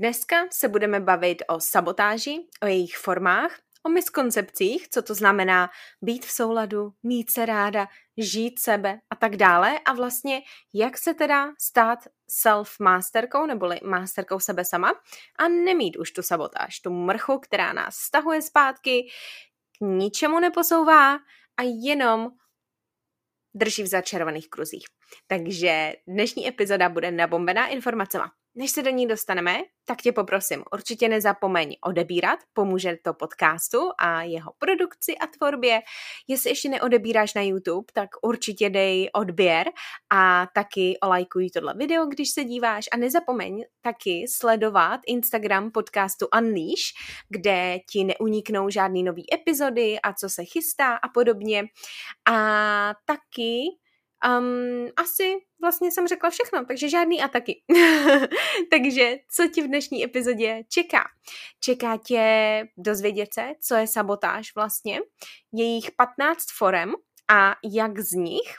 Dneska se budeme bavit o sabotáži, o jejich formách, o miskoncepcích, co to znamená být v souladu, mít se ráda, žít sebe a tak dále a vlastně jak se teda stát self-masterkou neboli masterkou sebe sama a nemít už tu sabotáž, tu mrchu, která nás stahuje zpátky, k ničemu neposouvá a jenom drží v začarovaných kruzích. Takže dnešní epizoda bude nabombená informacema. Než se do ní dostaneme, tak tě poprosím, určitě nezapomeň odebírat, pomůže to podcastu a jeho produkci a tvorbě. Jestli ještě neodebíráš na YouTube, tak určitě dej odběr a taky olajkuj tohle video, když se díváš a nezapomeň taky sledovat Instagram podcastu Unleash, kde ti neuniknou žádný nový epizody a co se chystá a podobně. A taky Um, asi vlastně jsem řekla všechno, takže žádný ataky. takže co ti v dnešní epizodě čeká? Čeká tě dozvědět se, co je sabotáž vlastně, jejich 15 forem a jak z nich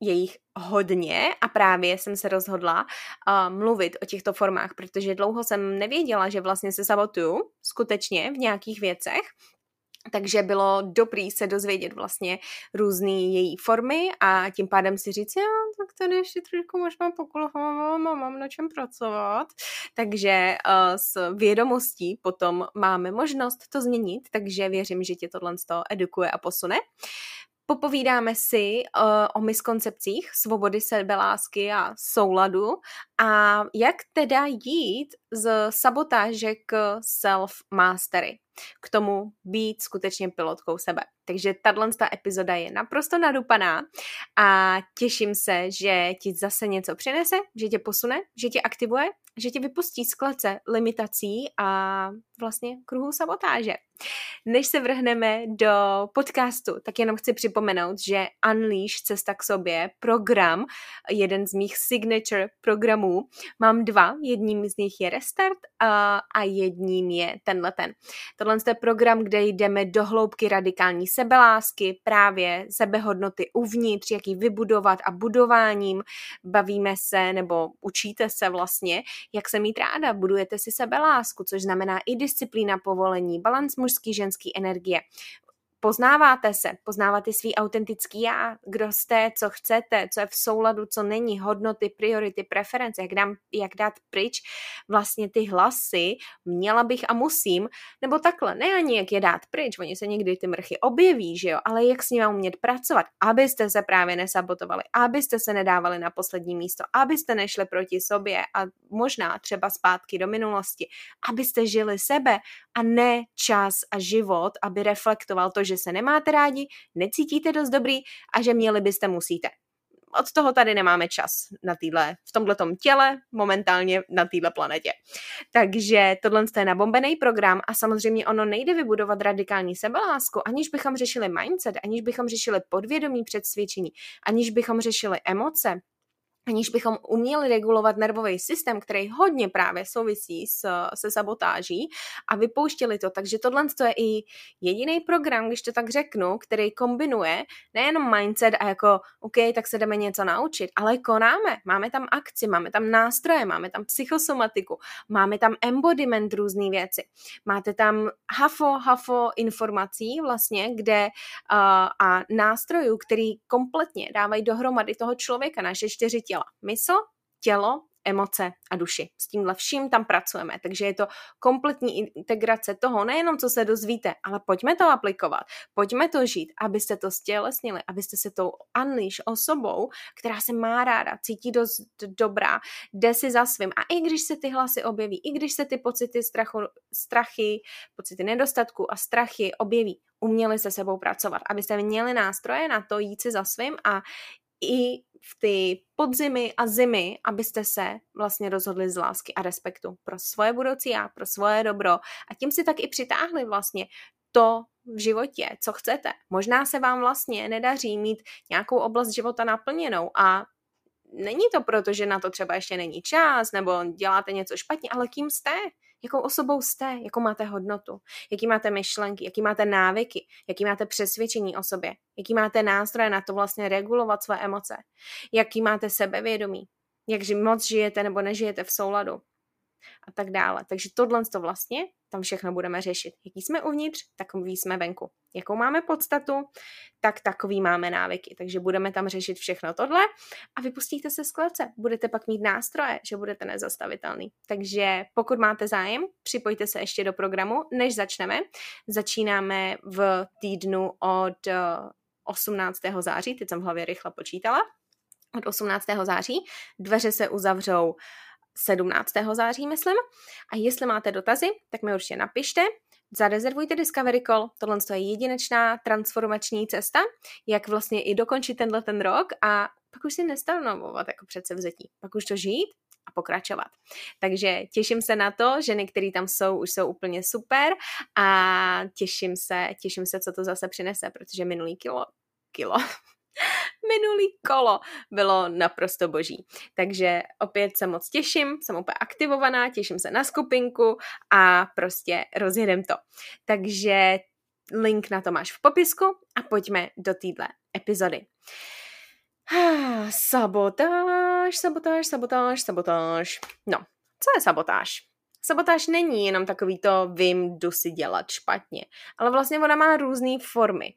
je jich hodně a právě jsem se rozhodla uh, mluvit o těchto formách, protože dlouho jsem nevěděla, že vlastně se sabotuju skutečně v nějakých věcech takže bylo dobrý se dozvědět vlastně různé její formy a tím pádem si říct, jo, tak tady ještě trošku možná pokulhávám a mám na čem pracovat. Takže uh, s vědomostí potom máme možnost to změnit, takže věřím, že tě tohle edukuje a posune. Popovídáme si uh, o miskoncepcích svobody sebelásky a souladu a jak teda jít z sabotáže k self-mastery k tomu být skutečně pilotkou sebe. Takže tahle epizoda je naprosto nadupaná a těším se, že ti zase něco přinese, že tě posune, že tě aktivuje, že tě vypustí z klece limitací a vlastně kruhu sabotáže. Než se vrhneme do podcastu, tak jenom chci připomenout, že Unleash Cesta k sobě, program, jeden z mých signature programů, mám dva, jedním z nich je Restart a, a jedním je tenhle ten. Tohle je program, kde jdeme do hloubky radikální sebelásky, právě sebehodnoty uvnitř, jak ji vybudovat a budováním. Bavíme se nebo učíte se vlastně, jak se mít ráda, budujete si sebelásku, což znamená i disciplína povolení, balans mužský, ženský energie poznáváte se, poznáváte svý autentický já, kdo jste, co chcete, co je v souladu, co není, hodnoty, priority, preference, jak, dám, jak dát pryč vlastně ty hlasy, měla bych a musím, nebo takhle, ne ani jak je dát pryč, oni se někdy ty mrchy objeví, že jo, ale jak s nimi umět pracovat, abyste se právě nesabotovali, abyste se nedávali na poslední místo, abyste nešli proti sobě a možná třeba zpátky do minulosti, abyste žili sebe a ne čas a život, aby reflektoval to, že že se nemáte rádi, necítíte dost dobrý a že měli byste musíte. Od toho tady nemáme čas na týhle, v tomhletom těle, momentálně na téhle planetě. Takže tohle je nabombený program a samozřejmě ono nejde vybudovat radikální sebelásku, aniž bychom řešili mindset, aniž bychom řešili podvědomí předsvědčení, aniž bychom řešili emoce, aniž bychom uměli regulovat nervový systém, který hodně právě souvisí s, se sabotáží a vypouštěli to. Takže tohle je i jediný program, když to tak řeknu, který kombinuje nejenom mindset a jako OK, tak se jdeme něco naučit, ale konáme. Máme tam akci, máme tam nástroje, máme tam psychosomatiku, máme tam embodiment různé věci. Máte tam hafo, hafo informací vlastně, kde uh, a nástrojů, který kompletně dávají dohromady toho člověka, naše čtyři těla. Mysl, tělo, emoce a duši. S tímhle vším tam pracujeme, takže je to kompletní integrace toho, nejenom co se dozvíte, ale pojďme to aplikovat, pojďme to žít, abyste to stělesnili, abyste se tou unleash osobou, která se má ráda, cítí dost dobrá, jde si za svým a i když se ty hlasy objeví, i když se ty pocity strachu, strachy, pocity nedostatku a strachy objeví, uměli se sebou pracovat, abyste měli nástroje na to jít si za svým a i v ty podzimy a zimy, abyste se vlastně rozhodli z lásky a respektu pro svoje budoucí já, pro svoje dobro a tím si tak i přitáhli vlastně to v životě, co chcete. Možná se vám vlastně nedaří mít nějakou oblast života naplněnou a není to proto, že na to třeba ještě není čas nebo děláte něco špatně, ale kým jste? Jakou osobou jste? Jakou máte hodnotu? Jaký máte myšlenky? Jaký máte návyky? Jaký máte přesvědčení o sobě? Jaký máte nástroje na to vlastně regulovat své emoce? Jaký máte sebevědomí? Jak moc žijete nebo nežijete v souladu? A tak dále. Takže tohle to vlastně tam všechno budeme řešit. Jaký jsme uvnitř, takový jsme venku. Jakou máme podstatu, tak takový máme návyky. Takže budeme tam řešit všechno tohle a vypustíte se z klece. Budete pak mít nástroje, že budete nezastavitelný. Takže pokud máte zájem, připojte se ještě do programu, než začneme. Začínáme v týdnu od 18. Eh, září, teď jsem v hlavě rychle počítala, od 18. září. Dveře se uzavřou 17. září, myslím. A jestli máte dotazy, tak mi určitě napište. Zarezervujte Discovery Call, tohle je jedinečná transformační cesta, jak vlastně i dokončit tenhle ten rok a pak už si nestanovovat jako předsevzetí, pak už to žít a pokračovat. Takže těším se na to, ženy, které tam jsou, už jsou úplně super a těším se, těším se, co to zase přinese, protože minulý kilo, kilo, minulý kolo bylo naprosto boží. Takže opět se moc těším, jsem úplně aktivovaná, těším se na skupinku a prostě rozjedem to. Takže link na to máš v popisku a pojďme do téhle epizody. Sabotáž, sabotáž, sabotáž, sabotáž. No, co je sabotáž? Sabotáž není jenom takový to vím, jdu si dělat špatně, ale vlastně ona má různé formy.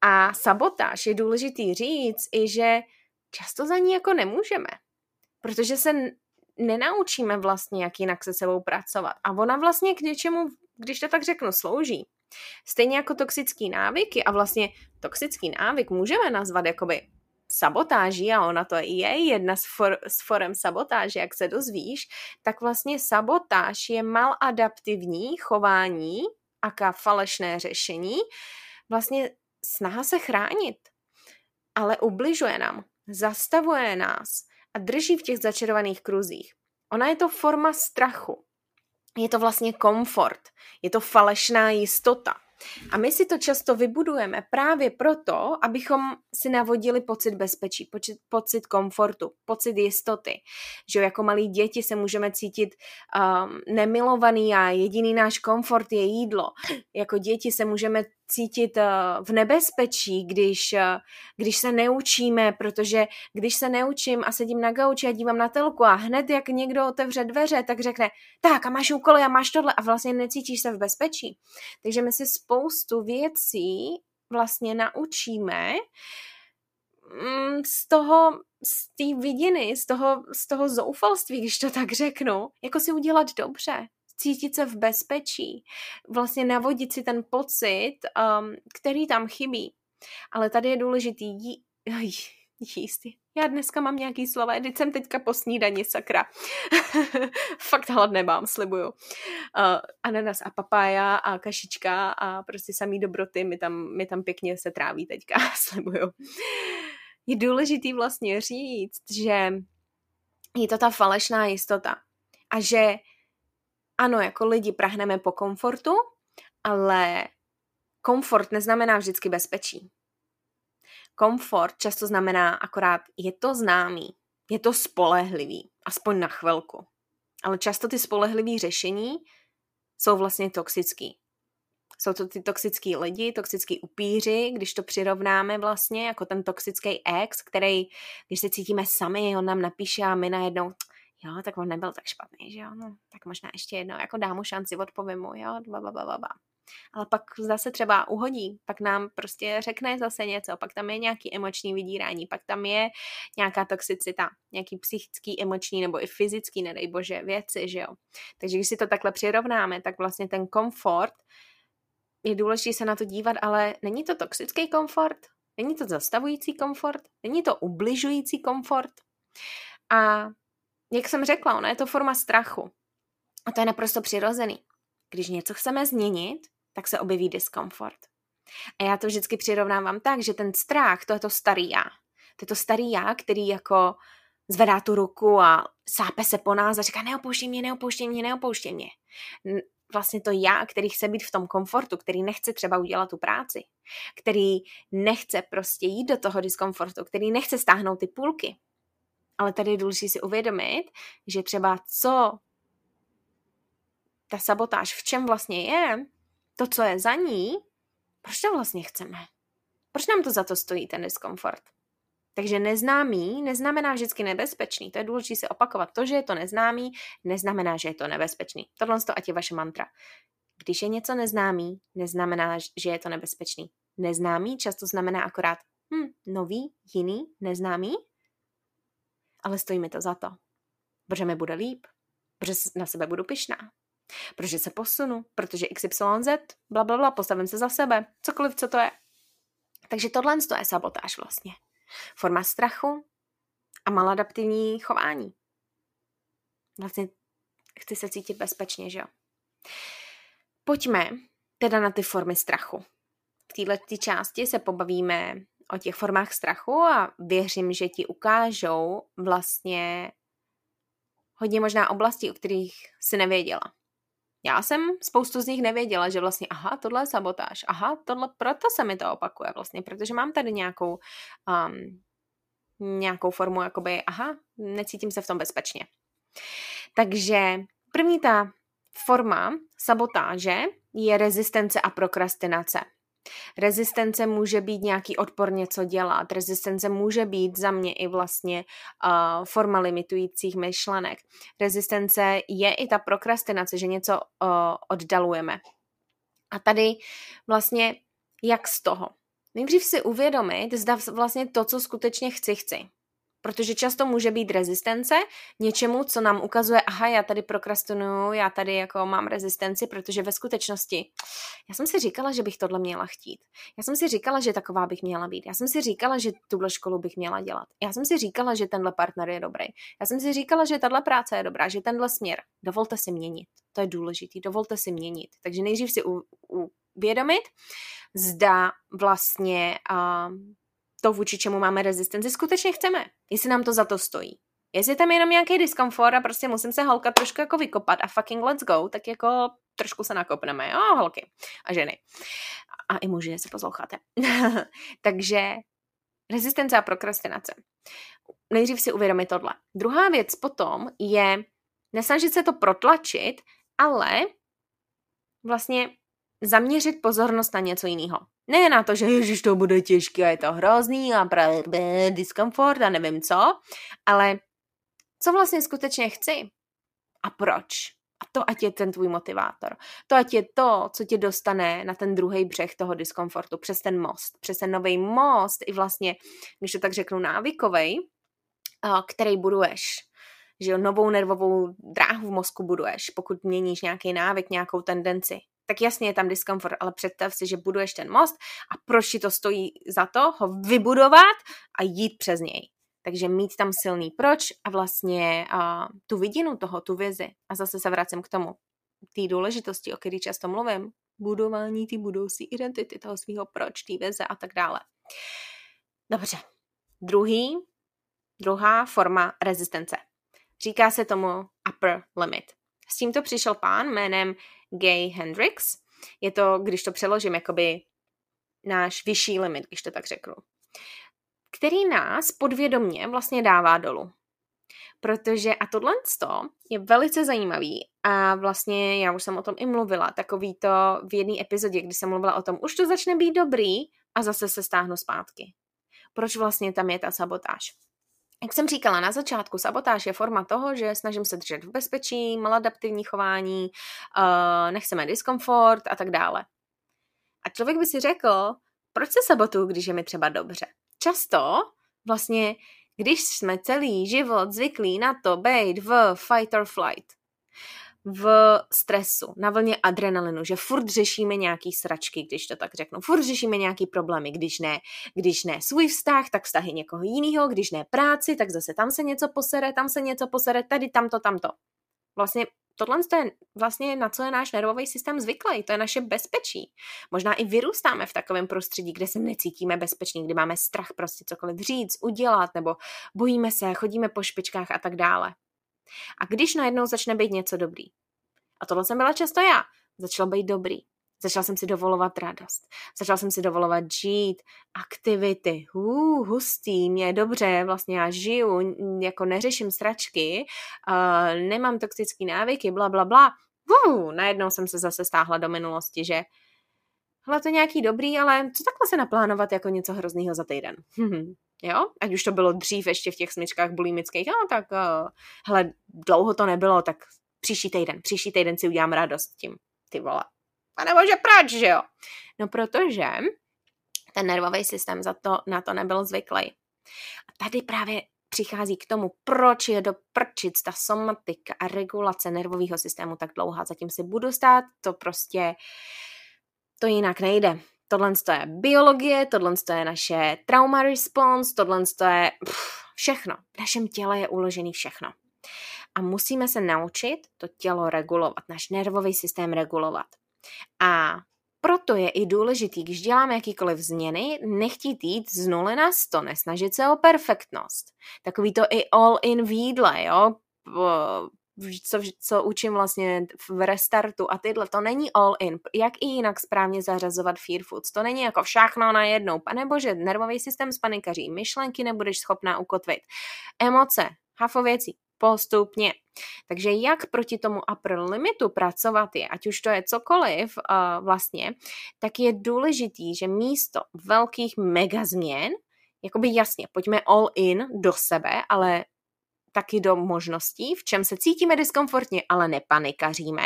A sabotáž je důležitý říct i, že často za ní jako nemůžeme, protože se nenaučíme vlastně, jak jinak se sebou pracovat. A ona vlastně k něčemu, když to tak řeknu, slouží. Stejně jako toxický návyky a vlastně toxický návyk můžeme nazvat jakoby sabotáží a ona to je jedna z, for, z forem sabotáže, jak se dozvíš, tak vlastně sabotáž je maladaptivní chování a falešné řešení vlastně snaha se chránit, ale ubližuje nám, zastavuje nás a drží v těch začarovaných kruzích. Ona je to forma strachu. Je to vlastně komfort. Je to falešná jistota. A my si to často vybudujeme právě proto, abychom si navodili pocit bezpečí, pocit, pocit komfortu, pocit jistoty. Že jako malí děti se můžeme cítit um, nemilovaný a jediný náš komfort je jídlo. Jako děti se můžeme cítit uh, v nebezpečí, když, uh, když se neučíme, protože když se neučím a sedím na gauči a dívám na telku a hned jak někdo otevře dveře, tak řekne, tak a máš úkoly a máš tohle a vlastně necítíš se v bezpečí. Takže my si spoustu věcí vlastně naučíme mm, z toho, z té vidiny, z toho, z toho zoufalství, když to tak řeknu, jako si udělat dobře, cítit se v bezpečí, vlastně navodit si ten pocit, um, který tam chybí. Ale tady je důležitý jí, jíst. Já dneska mám nějaký slova, teď jsem teďka po snídani, sakra. Fakt hlad nemám, slibuju. Uh, ananas a papája a kašička a prostě samý dobroty mi tam, mi tam pěkně se tráví teďka, slibuju. Je důležitý vlastně říct, že je to ta falešná jistota a že ano, jako lidi prahneme po komfortu, ale komfort neznamená vždycky bezpečí. Komfort často znamená akorát, je to známý, je to spolehlivý, aspoň na chvilku. Ale často ty spolehlivý řešení jsou vlastně toxický. Jsou to ty toxický lidi, toxický upíři, když to přirovnáme vlastně jako ten toxický ex, který, když se cítíme sami, on nám napíše a my najednou, jo, tak on nebyl tak špatný, že jo, no, tak možná ještě jednou, jako dám mu šanci, odpovím mu, jo, ba. Ale pak zase třeba uhodí, pak nám prostě řekne zase něco, pak tam je nějaký emoční vydírání, pak tam je nějaká toxicita, nějaký psychický, emoční nebo i fyzický, nedej bože, věci, že jo. Takže když si to takhle přirovnáme, tak vlastně ten komfort, je důležité se na to dívat, ale není to toxický komfort, není to zastavující komfort, není to ubližující komfort. A jak jsem řekla, ona je to forma strachu. A to je naprosto přirozený. Když něco chceme změnit, tak se objeví diskomfort. A já to vždycky přirovnávám tak, že ten strach, to je to starý já. To je to starý já, který jako zvedá tu ruku a sápe se po nás a říká neopouštěj mě, neopouštěj mě, neopouštěj mě. vlastně to já, který chce být v tom komfortu, který nechce třeba udělat tu práci, který nechce prostě jít do toho diskomfortu, který nechce stáhnout ty půlky. Ale tady je důležité si uvědomit, že třeba co ta sabotáž, v čem vlastně je, to, co je za ní, proč to vlastně chceme? Proč nám to za to stojí, ten diskomfort? Takže neznámý neznamená vždycky nebezpečný. To je důležité si opakovat. To, že je to neznámý, neznamená, že je to nebezpečný. Tohle to ať je vaše mantra. Když je něco neznámý, neznamená, že je to nebezpečný. Neznámý často znamená akorát hm, nový, jiný, neznámý, ale stojí mi to za to. Protože mi bude líp, protože na sebe budu pyšná, protože se posunu, protože XYZ, bla, bla, bla, postavím se za sebe, cokoliv, co to je. Takže tohle je sabotáž vlastně. Forma strachu a maladaptivní chování. Vlastně chci se cítit bezpečně, že jo? Pojďme teda na ty formy strachu. V této části se pobavíme o těch formách strachu a věřím, že ti ukážou vlastně hodně možná oblastí, o kterých si nevěděla. Já jsem spoustu z nich nevěděla, že vlastně, aha, tohle je sabotáž, aha, tohle, proto se mi to opakuje vlastně, protože mám tady nějakou, um, nějakou formu, jakoby, aha, necítím se v tom bezpečně. Takže první ta forma sabotáže je rezistence a prokrastinace. Rezistence může být nějaký odpor něco dělat. Rezistence může být za mě i vlastně uh, forma limitujících myšlenek. Rezistence je i ta prokrastinace, že něco uh, oddalujeme. A tady vlastně jak z toho? Nejdřív si uvědomit, zda vlastně to, co skutečně chci, chci. Protože často může být rezistence něčemu, co nám ukazuje, aha, já tady prokrastinuju, já tady jako mám rezistenci, protože ve skutečnosti já jsem si říkala, že bych tohle měla chtít. Já jsem si říkala, že taková bych měla být. Já jsem si říkala, že tuhle školu bych měla dělat. Já jsem si říkala, že tenhle partner je dobrý. Já jsem si říkala, že tahle práce je dobrá, že tenhle směr. Dovolte si měnit. To je důležité. Dovolte si měnit. Takže nejdřív si uvědomit, zda vlastně uh, to, vůči čemu máme rezistenci, skutečně chceme. Jestli nám to za to stojí. Jestli tam je jenom nějaký diskomfort a prostě musím se holka trošku jako vykopat a fucking let's go, tak jako trošku se nakopneme, jo, holky a ženy. A i muži, se posloucháte. Takže rezistence a prokrastinace. Nejdřív si uvědomit tohle. Druhá věc potom je nesnažit se to protlačit, ale vlastně zaměřit pozornost na něco jiného. Ne na to, že ježiš, to bude těžké a je to hrozný a právě diskomfort a nevím co, ale co vlastně skutečně chci a proč. A to ať je ten tvůj motivátor. To ať je to, co tě dostane na ten druhý břeh toho diskomfortu, přes ten most, přes ten nový most i vlastně, když to tak řeknu, návykovej, který buduješ že jo, novou nervovou dráhu v mozku buduješ, pokud měníš nějaký návyk, nějakou tendenci tak jasně je tam diskomfort, ale představ si, že buduješ ten most a proč ti to stojí za to ho vybudovat a jít přes něj. Takže mít tam silný proč a vlastně a, tu vidinu toho, tu vizi. A zase se vracím k tomu, té důležitosti, o které často mluvím, budování té budoucí identity, toho svého proč, té vize a tak dále. Dobře. Druhý, druhá forma rezistence. Říká se tomu upper limit. S tímto přišel pán jménem Gay Hendrix. Je to, když to přeložím, jakoby náš vyšší limit, když to tak řeknu. Který nás podvědomně vlastně dává dolů. Protože a tohle je velice zajímavý a vlastně já už jsem o tom i mluvila, takový to v jedné epizodě, kdy jsem mluvila o tom, už to začne být dobrý a zase se stáhnu zpátky. Proč vlastně tam je ta sabotáž? Jak jsem říkala na začátku, sabotáž je forma toho, že snažím se držet v bezpečí, maladaptivní chování, uh, nechceme diskomfort a tak dále. A člověk by si řekl, proč se sabotuju, když je mi třeba dobře? Často vlastně, když jsme celý život zvyklí na to být v fight or flight, v stresu, na vlně adrenalinu, že furt řešíme nějaký sračky, když to tak řeknu, furt řešíme nějaký problémy, když ne, když ne svůj vztah, tak vztahy někoho jiného, když ne práci, tak zase tam se něco posere, tam se něco posere, tady tamto, tamto. Vlastně tohle je vlastně na co je náš nervový systém zvyklý, to je naše bezpečí. Možná i vyrůstáme v takovém prostředí, kde se necítíme bezpeční, kdy máme strach prostě cokoliv říct, udělat, nebo bojíme se, chodíme po špičkách a tak dále. A když najednou začne být něco dobrý, a tohle jsem byla často já, začalo být dobrý. Začal jsem si dovolovat radost. Začal jsem si dovolovat žít, aktivity, hů, hustý, mě je dobře, vlastně já žiju, jako neřeším stračky, uh, nemám toxické návyky, bla, bla, bla. Hů, najednou jsem se zase stáhla do minulosti, že hele, to je nějaký dobrý, ale co takhle se naplánovat jako něco hroznýho za týden? jo, ať už to bylo dřív ještě v těch smyčkách bulimických, no tak, uh, hele, dlouho to nebylo, tak příští týden, příští týden si udělám radost tím, ty vole. A nebo že proč, že jo? No protože ten nervový systém za to, na to nebyl zvyklý. A tady právě přichází k tomu, proč je do prčic ta somatika a regulace nervového systému tak dlouhá. Zatím si budu stát, to prostě, to jinak nejde. Tohle je biologie, tohle je naše trauma response, tohle je pff, všechno. V našem těle je uložený všechno. A musíme se naučit to tělo regulovat, náš nervový systém regulovat. A proto je i důležitý, když děláme jakýkoliv změny, nechtít jít z nuly na sto, nesnažit se o perfektnost. Takový to i all in výdle, jo, co, co učím vlastně v restartu a tyhle, to není all in. Jak i jinak správně zařazovat fear foods? To není jako všechno na jednou. Pane bože, nervový systém spanikaří, myšlenky nebudeš schopná ukotvit. Emoce, hafo věcí, postupně. Takže jak proti tomu upper limitu pracovat je, ať už to je cokoliv uh, vlastně, tak je důležitý, že místo velkých mega změn, jakoby jasně, pojďme all in do sebe, ale taky do možností, v čem se cítíme diskomfortně, ale nepanikaříme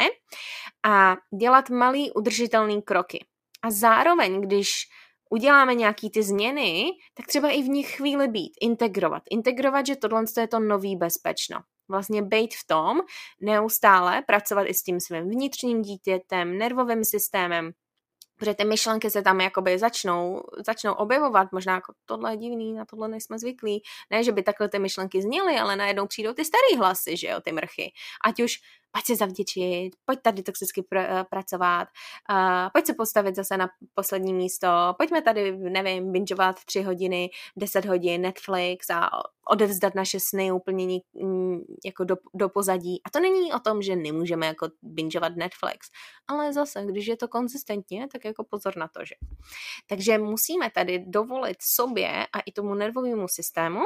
a dělat malý udržitelný kroky. A zároveň, když uděláme nějaký ty změny, tak třeba i v nich chvíli být, integrovat. Integrovat, že tohle je to nový bezpečno. Vlastně být v tom, neustále pracovat i s tím svým vnitřním dítětem, nervovým systémem, protože ty myšlenky se tam jakoby začnou, začnou objevovat, možná jako tohle je divný, na tohle nejsme zvyklí. Ne, že by takhle ty myšlenky zněly, ale najednou přijdou ty staré hlasy, že jo, ty mrchy. Ať už pojď se zavděčit, pojď tady toxicky pr- eh, pracovat, uh, pojď se postavit zase na poslední místo, pojďme tady, nevím, bingeovat tři hodiny, deset hodin Netflix a odevzdat naše sny úplně mm, jako do, do pozadí. A to není o tom, že nemůžeme jako bingeovat Netflix, ale zase, když je to konzistentně, tak jako pozor na to, že. Takže musíme tady dovolit sobě a i tomu nervovému systému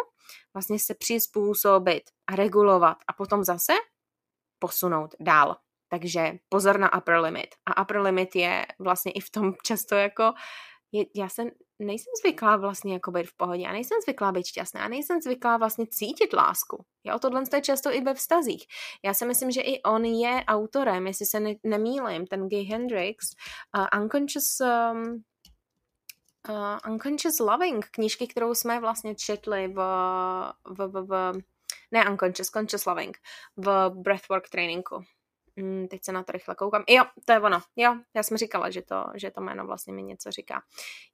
vlastně se přizpůsobit a regulovat a potom zase posunout dál. Takže pozor na upper limit. A upper limit je vlastně i v tom často jako, je, já jsem nejsem zvyklá vlastně jako být v pohodě, já nejsem zvyklá být šťastná, já nejsem zvyklá vlastně cítit lásku. Jo, tohle je často i ve vztazích. Já si myslím, že i on je autorem, jestli se ne, nemýlím, ten Gay Hendrix, uh, Unconscious um, uh, Unconscious Loving, knížky, kterou jsme vlastně četli v, v, v, v ne unconscious, conscious loving v breathwork tréninku. Mm, teď se na to rychle koukám. Jo, to je ono. Jo, já jsem říkala, že to, že to jméno vlastně mi něco říká.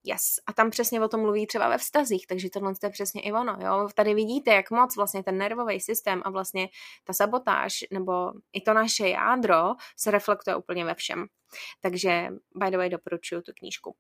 Yes. A tam přesně o tom mluví třeba ve vztazích, takže tohle je přesně i ono. Jo? Tady vidíte, jak moc vlastně ten nervový systém a vlastně ta sabotáž nebo i to naše jádro se reflektuje úplně ve všem. Takže by the way doporučuju tu knížku.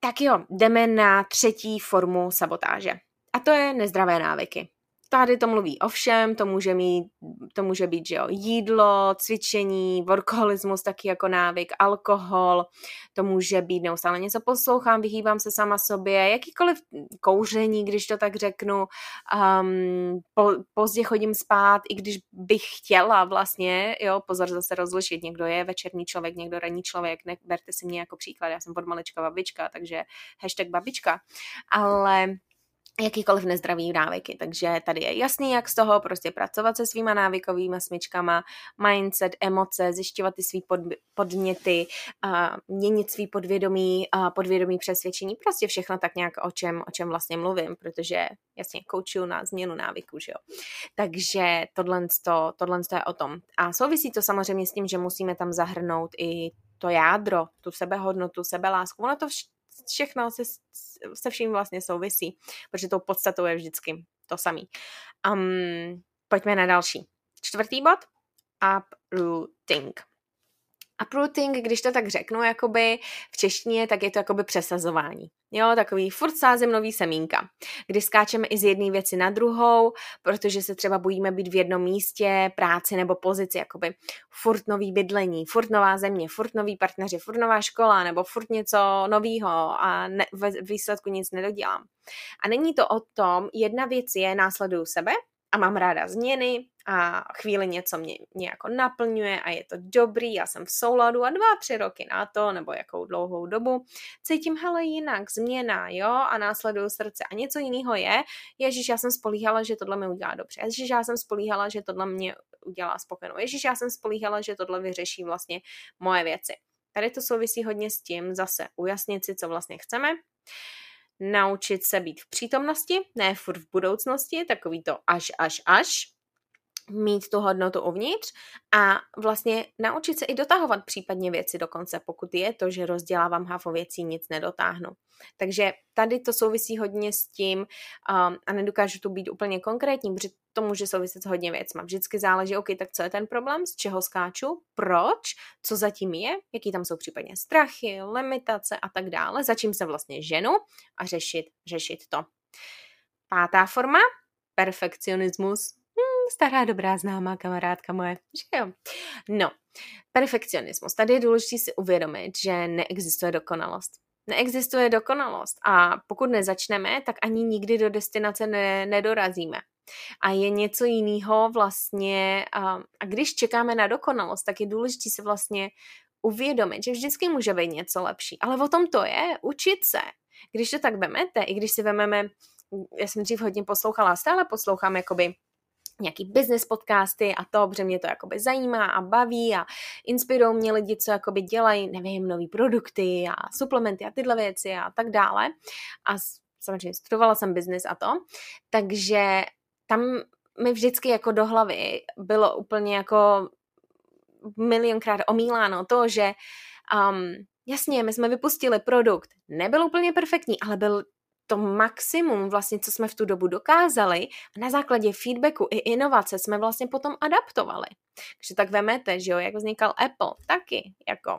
Tak jo, jdeme na třetí formu sabotáže. A to je nezdravé návyky. Tady to mluví o všem, to může, mít, to může být že jo, jídlo, cvičení, workoholismus taky jako návyk, alkohol, to může být neustále něco poslouchám, vyhýbám se sama sobě, jakýkoliv kouření, když to tak řeknu, um, po, pozdě chodím spát, i když bych chtěla vlastně, jo, pozor zase rozlišit, někdo je večerní člověk, někdo ranní člověk, neberte si mě jako příklad, já jsem od malička babička, takže hashtag babička, ale jakýkoliv nezdravý návyky. Takže tady je jasný, jak z toho prostě pracovat se svýma návykovými smyčkama, mindset, emoce, zjišťovat ty svý pod, podněty, a měnit svý podvědomí, a podvědomí přesvědčení, prostě všechno tak nějak o čem, o čem vlastně mluvím, protože jasně koučuju na změnu návyku, že jo. Takže tohle, to, tohle to je o tom. A souvisí to samozřejmě s tím, že musíme tam zahrnout i to jádro, tu sebehodnotu, sebelásku. Ono to vš- všechno se, se vším vlastně souvisí, protože tou podstatou je vždycky to samý. Um, pojďme na další. Čtvrtý bod. Uprooting. Uprooting, když to tak řeknu, jakoby v češtině, tak je to jakoby přesazování. Jo, takový furt sázím nový semínka, kdy skáčeme i z jedné věci na druhou, protože se třeba bojíme být v jednom místě, práci nebo pozici, jakoby furt nový bydlení, furt nová země, furt nový partneři, furt nová škola nebo furt něco novýho a ne, v výsledku nic nedodělám. A není to o tom, jedna věc je následuju sebe, a mám ráda změny a chvíli něco mě nějak naplňuje a je to dobrý, já jsem v souladu a dva, tři roky na to, nebo jakou dlouhou dobu, cítím, hele, jinak, změna, jo, a následuju srdce. A něco jiného je, ježiš, já jsem spolíhala, že tohle mi udělá dobře, ježiš, já jsem spolíhala, že tohle mě udělá spokojenou, ježiš, já jsem spolíhala, že tohle vyřeší vlastně moje věci. Tady to souvisí hodně s tím zase ujasnit si, co vlastně chceme, naučit se být v přítomnosti, ne furt v budoucnosti, takový to až, až, až, mít tu hodnotu uvnitř a vlastně naučit se i dotahovat případně věci do konce, pokud je to, že rozdělávám hafo věcí, nic nedotáhnu. Takže tady to souvisí hodně s tím um, a nedokážu tu být úplně konkrétní, protože to může souviset s hodně věcma. Vždycky záleží, OK, tak co je ten problém, z čeho skáču, proč, co zatím je, jaký tam jsou případně strachy, limitace a tak dále, za čím se vlastně ženu a řešit, řešit to. Pátá forma, perfekcionismus, stará dobrá známá kamarádka moje, že jo. No, perfekcionismus. Tady je důležité si uvědomit, že neexistuje dokonalost. Neexistuje dokonalost a pokud nezačneme, tak ani nikdy do destinace ne, nedorazíme. A je něco jiného vlastně, a, a když čekáme na dokonalost, tak je důležité se vlastně uvědomit, že vždycky může být něco lepší. Ale o tom to je, učit se. Když to tak vemete, i když si vememe, já jsem dřív hodně poslouchala, stále poslouchám jakoby nějaký business podcasty a to, protože mě to jakoby zajímá a baví a inspirují mě lidi, co jakoby dělají, nevím, nové produkty a suplementy a tyhle věci a tak dále. A samozřejmě studovala jsem business a to, takže tam mi vždycky jako do hlavy bylo úplně jako milionkrát omíláno to, že um, jasně, my jsme vypustili produkt, nebyl úplně perfektní, ale byl to maximum, vlastně, co jsme v tu dobu dokázali a na základě feedbacku i inovace jsme vlastně potom adaptovali. Takže tak vemete, že jo, jak vznikal Apple, taky, jako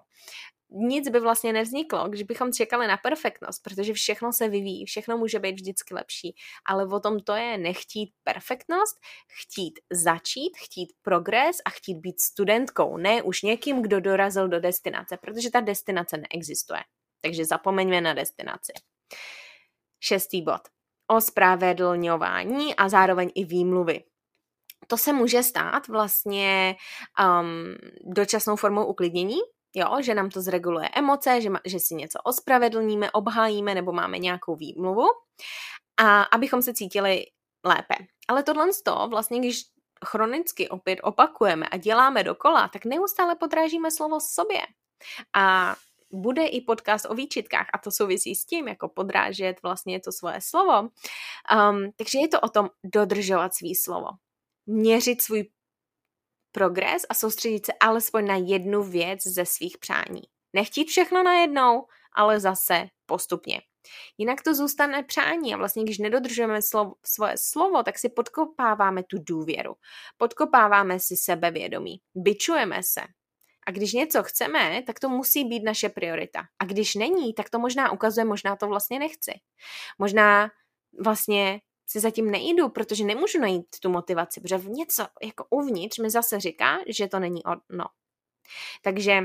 nic by vlastně nevzniklo, když bychom čekali na perfektnost, protože všechno se vyvíjí, všechno může být vždycky lepší, ale o tom to je nechtít perfektnost, chtít začít, chtít progres a chtít být studentkou, ne už někým, kdo dorazil do destinace, protože ta destinace neexistuje. Takže zapomeňme na destinaci. Šestý bod. Ospravedlňování a zároveň i výmluvy. To se může stát vlastně um, dočasnou formou uklidnění, jo, že nám to zreguluje emoce, že, ma, že si něco ospravedlníme, obhájíme nebo máme nějakou výmluvu a abychom se cítili lépe. Ale tohle to vlastně, když chronicky opět opakujeme a děláme dokola, tak neustále podrážíme slovo sobě. A bude i podcast o výčitkách a to souvisí s tím, jako podrážet vlastně to svoje slovo. Um, takže je to o tom dodržovat svý slovo. Měřit svůj progres a soustředit se alespoň na jednu věc ze svých přání. Nechtít všechno najednou, ale zase postupně. Jinak to zůstane přání a vlastně, když nedodržujeme slovo, svoje slovo, tak si podkopáváme tu důvěru. Podkopáváme si sebevědomí. Byčujeme se. A když něco chceme, tak to musí být naše priorita. A když není, tak to možná ukazuje, možná to vlastně nechci. Možná vlastně si zatím nejdu, protože nemůžu najít tu motivaci, protože v něco jako uvnitř mi zase říká, že to není ono. Takže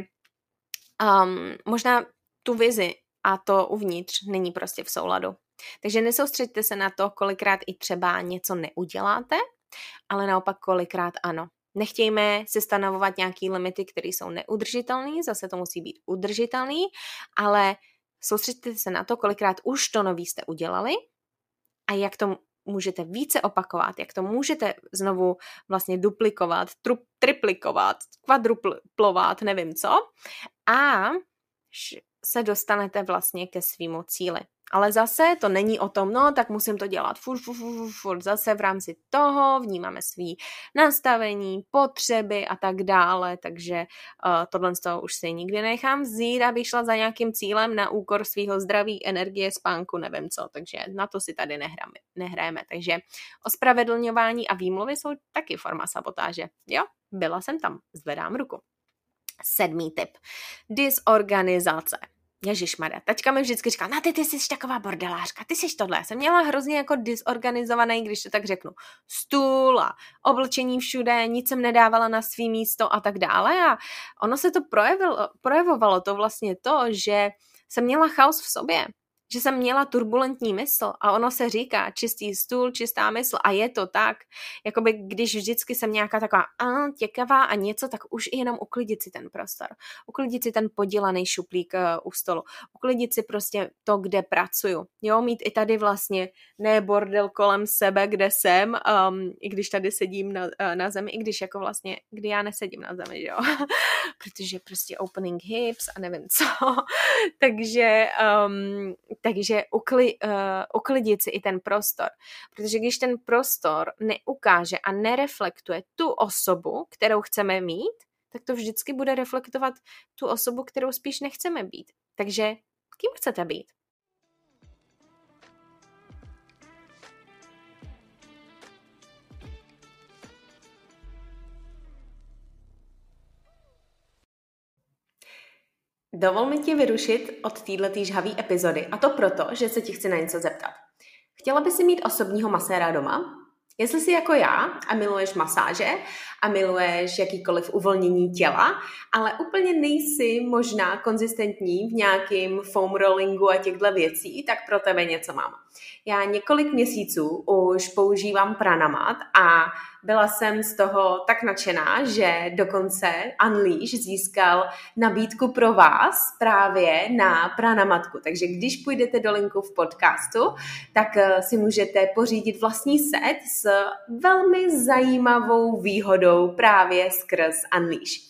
um, možná tu vizi a to uvnitř není prostě v souladu. Takže nesoustředte se na to, kolikrát i třeba něco neuděláte, ale naopak kolikrát ano. Nechtějme si stanovovat nějaké limity, které jsou neudržitelné, zase to musí být udržitelný, ale soustředte se na to, kolikrát už to nový jste udělali a jak to můžete více opakovat, jak to můžete znovu vlastně duplikovat, trup, triplikovat, kvadruplovat, nevím co. A se dostanete vlastně ke svýmu cíli. Ale zase to není o tom, no tak musím to dělat furt, furt, furt, furt. Zase v rámci toho vnímáme svý nastavení, potřeby a tak dále, takže uh, tohle z toho už si nikdy nechám vzít, abych šla za nějakým cílem na úkor svého zdraví, energie, spánku, nevím co, takže na to si tady nehráme. nehrajeme. Takže ospravedlňování a výmluvy jsou taky forma sabotáže. Jo, byla jsem tam, zvedám ruku. Sedmý tip. Disorganizace. Ježišmarja, tačka mi vždycky říká, na ty, ty jsi taková bordelářka, ty jsi tohle. Já jsem měla hrozně jako disorganizovaný, když to tak řeknu, stůl a oblečení všude, nic jsem nedávala na svý místo a tak dále. A ono se to projevilo, projevovalo to vlastně to, že jsem měla chaos v sobě že jsem měla turbulentní mysl a ono se říká čistý stůl, čistá mysl a je to tak, jakoby když vždycky jsem nějaká taková a, těkavá a něco, tak už i jenom uklidit si ten prostor, uklidit si ten podělaný šuplík uh, u stolu, uklidit si prostě to, kde pracuju, jo, mít i tady vlastně ne bordel kolem sebe, kde jsem, um, i když tady sedím na, uh, na zemi, i když jako vlastně, kdy já nesedím na zemi, jo, protože prostě opening hips a nevím co, takže um, takže ukli, uh, uklidit si i ten prostor. Protože když ten prostor neukáže a nereflektuje tu osobu, kterou chceme mít, tak to vždycky bude reflektovat tu osobu, kterou spíš nechceme být. Takže kým chcete být? Dovol mi tě vyrušit od této žhavé epizody a to proto, že se ti chci na něco zeptat. Chtěla by si mít osobního maséra doma? Jestli jsi jako já a miluješ masáže a miluješ jakýkoliv uvolnění těla, ale úplně nejsi možná konzistentní v nějakým foam rollingu a těchto věcí, tak pro tebe něco mám. Já několik měsíců už používám pranamat a byla jsem z toho tak nadšená, že dokonce Unleash získal nabídku pro vás právě na pranamatku. Takže když půjdete do linku v podcastu, tak eh, si můžete pořídit vlastní set s velmi zajímavou výhodou právě skrz Unleash.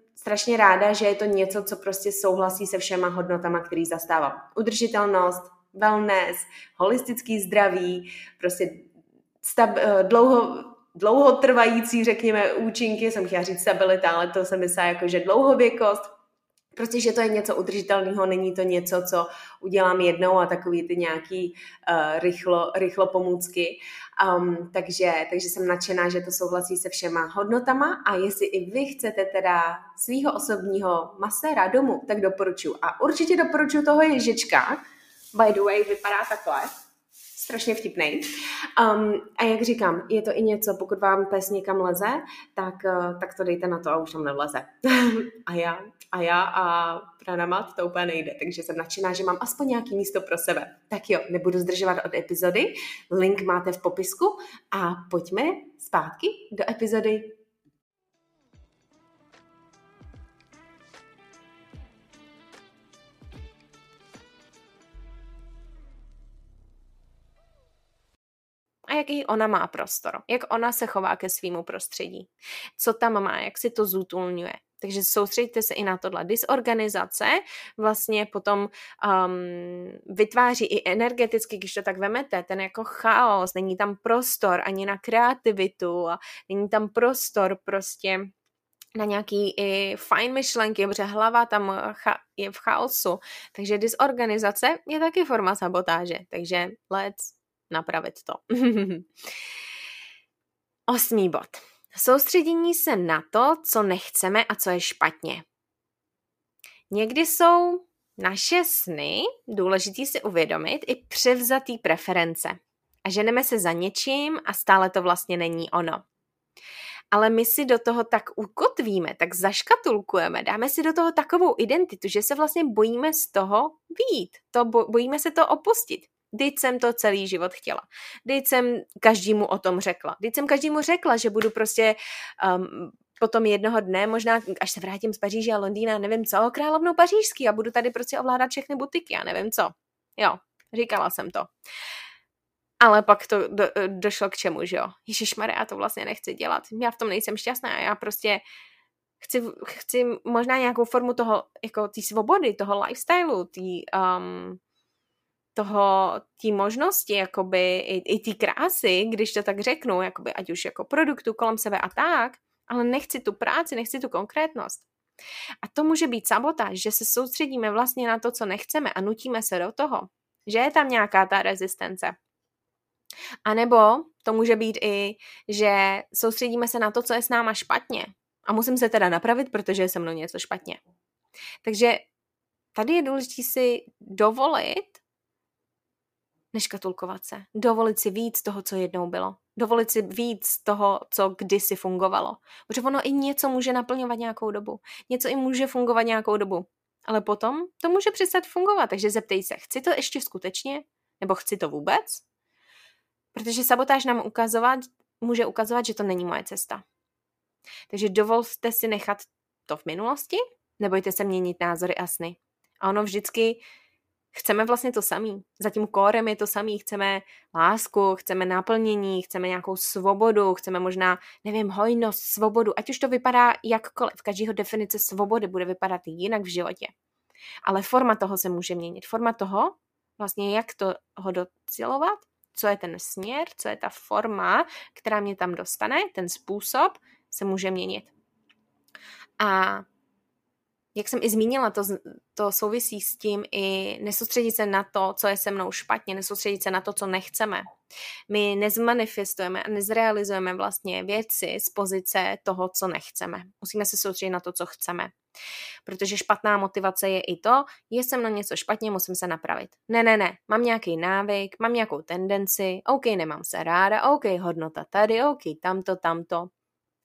strašně ráda, že je to něco, co prostě souhlasí se všema hodnotama, který zastávám. Udržitelnost, wellness, holistický zdraví, prostě stab, eh, dlouho, dlouhotrvající, řekněme, účinky, jsem chtěla říct stabilita, ale to se myslí jako, že dlouhověkost, Prostě, že to je něco udržitelného, není to něco, co udělám jednou a takový ty nějaký uh, rychlo, rychlo pomůcky. Um, takže, takže jsem nadšená, že to souhlasí se všema hodnotama a jestli i vy chcete teda svého osobního maséra domů, tak doporučuji. A určitě doporučuji toho ježička. By the way, vypadá takhle strašně vtipný. Um, a jak říkám, je to i něco, pokud vám pes někam leze, tak, uh, tak to dejte na to a už tam nevleze. a já, a já a pranamat to úplně nejde, takže jsem nadšená, že mám aspoň nějaký místo pro sebe. Tak jo, nebudu zdržovat od epizody, link máte v popisku a pojďme zpátky do epizody a jaký ona má prostor, jak ona se chová ke svýmu prostředí, co tam má, jak si to zútulňuje. Takže soustředíte se i na tohle. Disorganizace vlastně potom um, vytváří i energeticky, když to tak vemete, ten jako chaos, není tam prostor ani na kreativitu není tam prostor prostě na nějaký i fajn myšlenky, protože hlava tam je v chaosu. Takže disorganizace je taky forma sabotáže. Takže let's napravit to. Osmý bod. Soustředění se na to, co nechceme a co je špatně. Někdy jsou naše sny důležitý si uvědomit i převzatý preference. A ženeme se za něčím a stále to vlastně není ono. Ale my si do toho tak ukotvíme, tak zaškatulkujeme, dáme si do toho takovou identitu, že se vlastně bojíme z toho výjít. To bojíme se to opustit. Teď jsem to celý život chtěla. Teď jsem každému o tom řekla. Teď jsem každému řekla, že budu prostě um, potom jednoho dne, možná až se vrátím z Paříže a Londýna, nevím co, královnou pařížský a budu tady prostě ovládat všechny butiky a nevím co. Jo, říkala jsem to. Ale pak to do, došlo k čemu, že jo? Ježíš já to vlastně nechci dělat. Já v tom nejsem šťastná. Já prostě chci, chci možná nějakou formu toho, jako té svobody, toho lifestylu, tý, um, toho, té možnosti, jakoby i, i té krásy, když to tak řeknu, jakoby ať už jako produktu kolem sebe a tak, ale nechci tu práci, nechci tu konkrétnost. A to může být sabotáž, že se soustředíme vlastně na to, co nechceme a nutíme se do toho, že je tam nějaká ta rezistence. A nebo to může být i, že soustředíme se na to, co je s náma špatně. A musím se teda napravit, protože je se mnou něco špatně. Takže tady je důležité si dovolit neškatulkovat se. Dovolit si víc toho, co jednou bylo. Dovolit si víc toho, co kdysi fungovalo. Protože ono i něco může naplňovat nějakou dobu. Něco i může fungovat nějakou dobu. Ale potom to může přestat fungovat. Takže zeptej se, chci to ještě skutečně? Nebo chci to vůbec? Protože sabotáž nám ukazovat, může ukazovat, že to není moje cesta. Takže dovolte si nechat to v minulosti, nebojte se měnit názory a sny. A ono vždycky chceme vlastně to samý. Za tím kórem je to samý. Chceme lásku, chceme naplnění, chceme nějakou svobodu, chceme možná, nevím, hojnost, svobodu. Ať už to vypadá jakkoliv. Každého definice svobody bude vypadat jinak v životě. Ale forma toho se může měnit. Forma toho, vlastně jak to ho docilovat, co je ten směr, co je ta forma, která mě tam dostane, ten způsob se může měnit. A jak jsem i zmínila, to, to souvisí s tím i nesoustředit se na to, co je se mnou špatně, nesoustředit se na to, co nechceme. My nezmanifestujeme a nezrealizujeme vlastně věci z pozice toho, co nechceme. Musíme se soustředit na to, co chceme. Protože špatná motivace je i to, je se mnou něco špatně, musím se napravit. Ne, ne, ne, mám nějaký návyk, mám nějakou tendenci, OK, nemám se ráda, OK, hodnota tady, OK, tamto, tamto.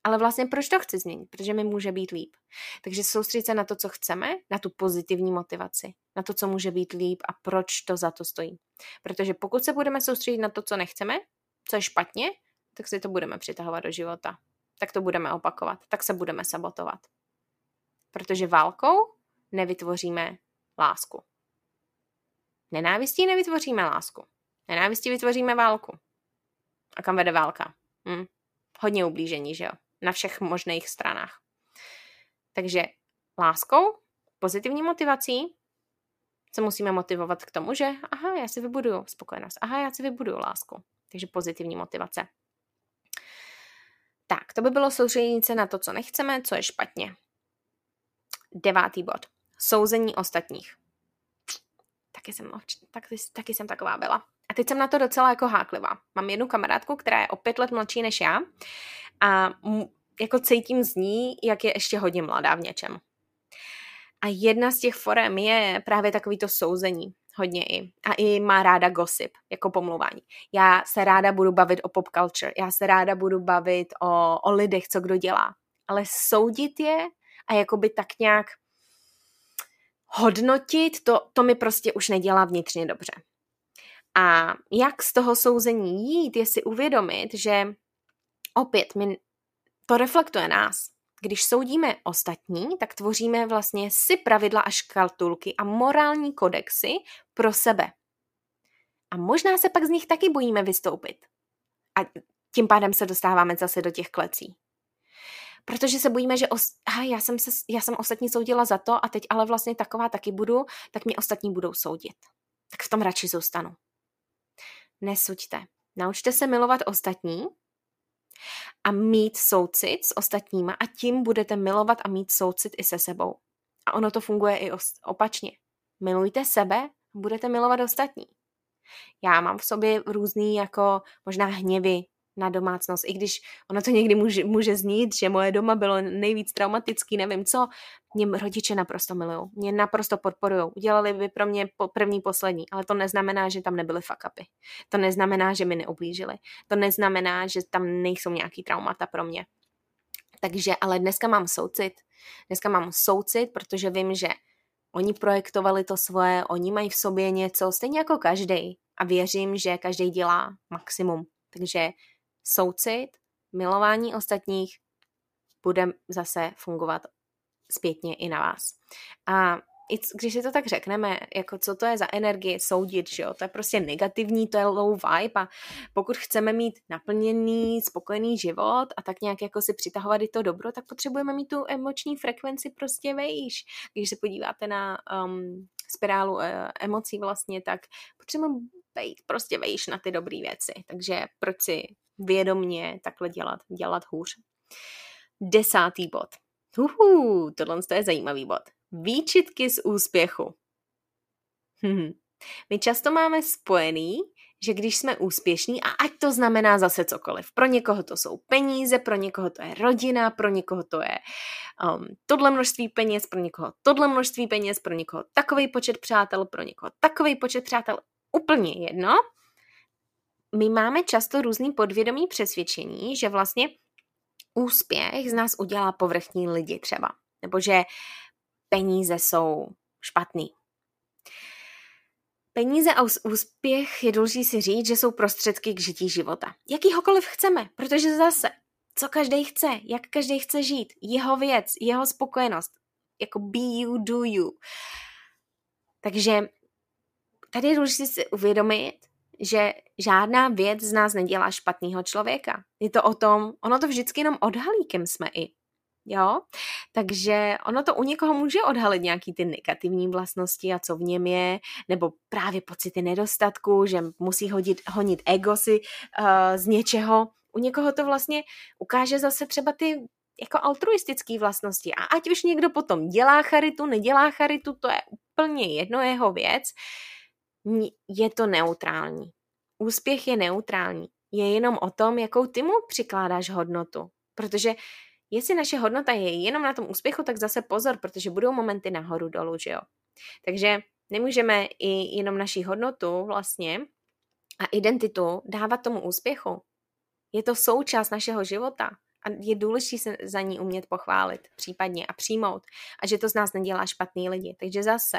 Ale vlastně proč to chci změnit? Protože mi může být líp. Takže soustředit se na to, co chceme, na tu pozitivní motivaci, na to, co může být líp a proč to za to stojí. Protože pokud se budeme soustředit na to, co nechceme, co je špatně, tak si to budeme přitahovat do života. Tak to budeme opakovat, tak se budeme sabotovat. Protože válkou nevytvoříme lásku. Nenávistí nevytvoříme lásku. Nenávistí vytvoříme válku. A kam vede válka? Hm. Hodně ublížení, že jo? Na všech možných stranách. Takže láskou, pozitivní motivací se musíme motivovat k tomu, že aha, já si vybuduju spokojenost, aha, já si vybuduju lásku. Takže pozitivní motivace. Tak, to by bylo soustředění se na to, co nechceme, co je špatně. Devátý bod. Souzení ostatních. Taky jsem, taky, taky jsem taková byla. A teď jsem na to docela jako háklivá. Mám jednu kamarádku, která je o pět let mladší než já a jako cítím z ní, jak je ještě hodně mladá v něčem. A jedna z těch forem je právě takový to souzení. Hodně i. A i má ráda gossip, jako pomluvání. Já se ráda budu bavit o pop culture, já se ráda budu bavit o, o lidech, co kdo dělá. Ale soudit je a jakoby tak nějak hodnotit, to, to mi prostě už nedělá vnitřně dobře. A jak z toho souzení jít, je si uvědomit, že opět my to reflektuje nás. Když soudíme ostatní, tak tvoříme vlastně si pravidla a škatulky a morální kodexy pro sebe. A možná se pak z nich taky bojíme vystoupit. A tím pádem se dostáváme zase do těch klecí. Protože se bojíme, že os- aha, já, jsem se, já jsem ostatní soudila za to a teď ale vlastně taková taky budu, tak mě ostatní budou soudit. Tak v tom radši zůstanu. Nesuďte. Naučte se milovat ostatní a mít soucit s ostatníma a tím budete milovat a mít soucit i se sebou. A ono to funguje i opačně. Milujte sebe, budete milovat ostatní. Já mám v sobě různý jako možná hněvy, na domácnost, i když ono to někdy může, může znít, že moje doma bylo nejvíc traumatický, nevím co, mě rodiče naprosto milují, mě naprosto podporují, udělali by pro mě po první, poslední, ale to neznamená, že tam nebyly fuck upy. To neznamená, že mi neublížili. To neznamená, že tam nejsou nějaký traumata pro mě. Takže, ale dneska mám soucit. Dneska mám soucit, protože vím, že oni projektovali to svoje, oni mají v sobě něco, stejně jako každý. A věřím, že každý dělá maximum. Takže soucit, milování ostatních bude zase fungovat zpětně i na vás. A i když si to tak řekneme, jako co to je za energie soudit, že jo, to je prostě negativní, to je low vibe a pokud chceme mít naplněný, spokojený život a tak nějak jako si přitahovat i to dobro, tak potřebujeme mít tu emoční frekvenci prostě vejš. Když se podíváte na um, spirálu uh, emocí vlastně, tak potřebujeme být prostě vejš na ty dobré věci. Takže proč si vědomně takhle dělat, dělat hůř. Desátý bod. Uhu, tohle je zajímavý bod. Výčitky z úspěchu. Hm. My často máme spojený, že když jsme úspěšní, a ať to znamená zase cokoliv, pro někoho to jsou peníze, pro někoho to je rodina, pro někoho to je um, tohle množství peněz, pro někoho tohle množství peněz, pro někoho takový počet přátel, pro někoho takový počet přátel, úplně jedno. My máme často různý podvědomí přesvědčení, že vlastně úspěch z nás udělá povrchní lidi třeba. Nebo že peníze jsou špatný. Peníze a úspěch je důležité si říct, že jsou prostředky k žití života. Jakýhokoliv chceme, protože zase, co každý chce, jak každý chce žít, jeho věc, jeho spokojenost, jako be you, do you. Takže tady je důležité si uvědomit, že žádná věc z nás nedělá špatného člověka. Je to o tom, ono to vždycky jenom odhalí, kým jsme i. Jo? Takže ono to u někoho může odhalit nějaký ty negativní vlastnosti a co v něm je, nebo právě pocity nedostatku, že musí hodit, honit ego si uh, z něčeho. U někoho to vlastně ukáže zase třeba ty jako altruistické vlastnosti. A ať už někdo potom dělá charitu, nedělá charitu, to je úplně jedno jeho věc, je to neutrální. Úspěch je neutrální. Je jenom o tom, jakou ty mu přikládáš hodnotu. Protože Jestli naše hodnota je jenom na tom úspěchu, tak zase pozor, protože budou momenty nahoru dolů, že jo. Takže nemůžeme i jenom naši hodnotu vlastně a identitu dávat tomu úspěchu. Je to součást našeho života a je důležité se za ní umět pochválit případně a přijmout a že to z nás nedělá špatný lidi. Takže zase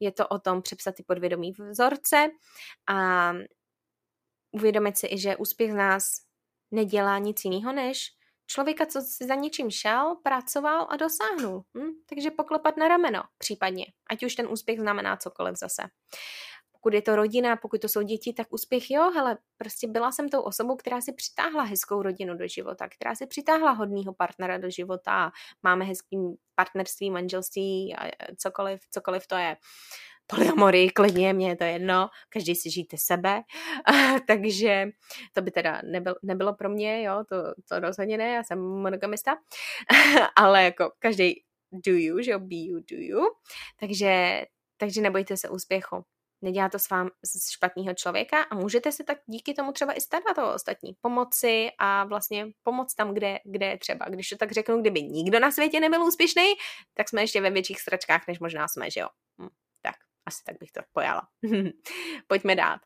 je to o tom přepsat ty podvědomí vzorce a uvědomit si i, že úspěch z nás nedělá nic jiného, než člověka, co si za něčím šel, pracoval a dosáhnul. Hm? Takže poklepat na rameno případně, ať už ten úspěch znamená cokoliv zase. Pokud je to rodina, pokud to jsou děti, tak úspěch jo, ale prostě byla jsem tou osobou, která si přitáhla hezkou rodinu do života, která si přitáhla hodného partnera do života, máme hezký partnerství, manželství a cokoliv, cokoliv to je. Polyamory, klidně, mě je to jedno, každý si žijte sebe, takže to by teda nebyl, nebylo pro mě, jo, to, to rozhodně ne, já jsem monogamista, ale jako každý do you, že jo, be you, do you, takže, takže nebojte se úspěchu. Nedělá to s vám z špatného člověka a můžete se tak díky tomu třeba i starat o ostatní. Pomoci a vlastně pomoct tam, kde, kde je třeba. Když to tak řeknu, kdyby nikdo na světě nebyl úspěšný, tak jsme ještě ve větších sračkách, než možná jsme, že jo. Hm. Asi tak bych to pojala. Pojďme dát.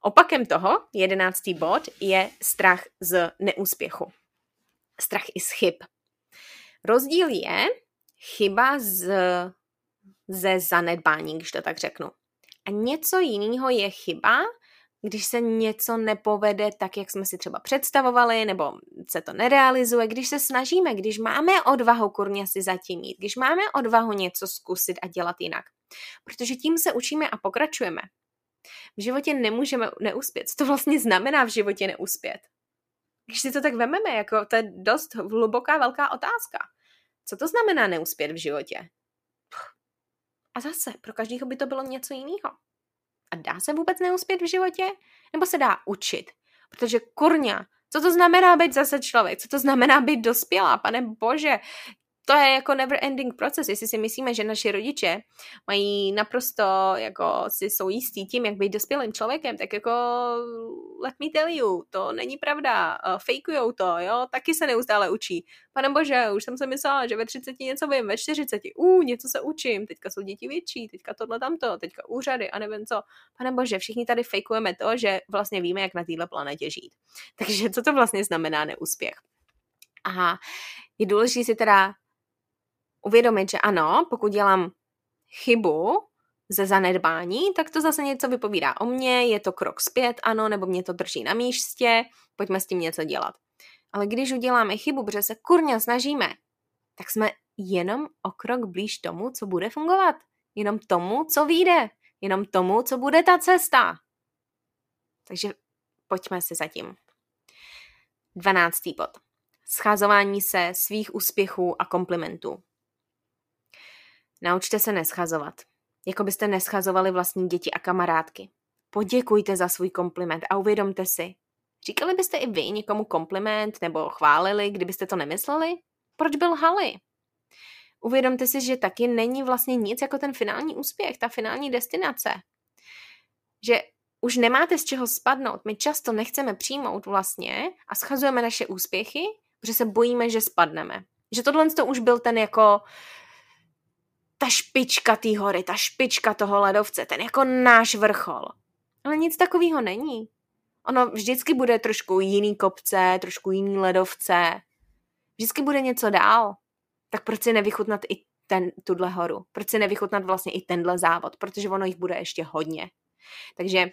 Opakem toho, jedenáctý bod, je strach z neúspěchu. Strach i z chyb. Rozdíl je chyba z, ze zanedbání, když to tak řeknu. A něco jiného je chyba, když se něco nepovede tak, jak jsme si třeba představovali, nebo se to nerealizuje, když se snažíme, když máme odvahu kurně si zatím jít, když máme odvahu něco zkusit a dělat jinak. Protože tím se učíme a pokračujeme. V životě nemůžeme neuspět. Co to vlastně znamená v životě neuspět? Když si to tak vememe, jako to je dost hluboká, velká otázka. Co to znamená neuspět v životě? A zase, pro každého by to bylo něco jiného. A dá se vůbec neuspět v životě? Nebo se dá učit? Protože kurňa, co to znamená být zase člověk? Co to znamená být dospělá? Pane bože, to je jako never ending proces. Jestli si myslíme, že naši rodiče mají naprosto, jako si jsou jistí tím, jak být dospělým člověkem, tak jako let me tell you, to není pravda, uh, fejkujou to, jo, taky se neustále učí. Pane bože, už jsem se myslela, že ve 30 něco vím, ve 40, uh, něco se učím, teďka jsou děti větší, teďka tohle tamto, teďka úřady a nevím co. Pane bože, všichni tady fejkujeme to, že vlastně víme, jak na této planetě žít. Takže co to vlastně znamená neúspěch? A je důležité si teda uvědomit, že ano, pokud dělám chybu ze zanedbání, tak to zase něco vypovídá o mně, je to krok zpět, ano, nebo mě to drží na místě, pojďme s tím něco dělat. Ale když uděláme chybu, protože se kurně snažíme, tak jsme jenom o krok blíž tomu, co bude fungovat. Jenom tomu, co vyjde. Jenom tomu, co bude ta cesta. Takže pojďme si zatím. Dvanáctý bod. Scházování se svých úspěchů a komplimentů. Naučte se neschazovat. Jako byste neschazovali vlastní děti a kamarádky. Poděkujte za svůj kompliment a uvědomte si. Říkali byste i vy někomu kompliment nebo chválili, kdybyste to nemysleli? Proč byl hali? Uvědomte si, že taky není vlastně nic jako ten finální úspěch, ta finální destinace. Že už nemáte z čeho spadnout. My často nechceme přijmout vlastně a schazujeme naše úspěchy, protože se bojíme, že spadneme. Že tohle to už byl ten jako ta špička té hory, ta špička toho ledovce, ten jako náš vrchol. Ale nic takového není. Ono vždycky bude trošku jiný kopce, trošku jiný ledovce. Vždycky bude něco dál. Tak proč si nevychutnat i ten, tuhle horu? Proč si nevychutnat vlastně i tenhle závod? Protože ono jich bude ještě hodně. Takže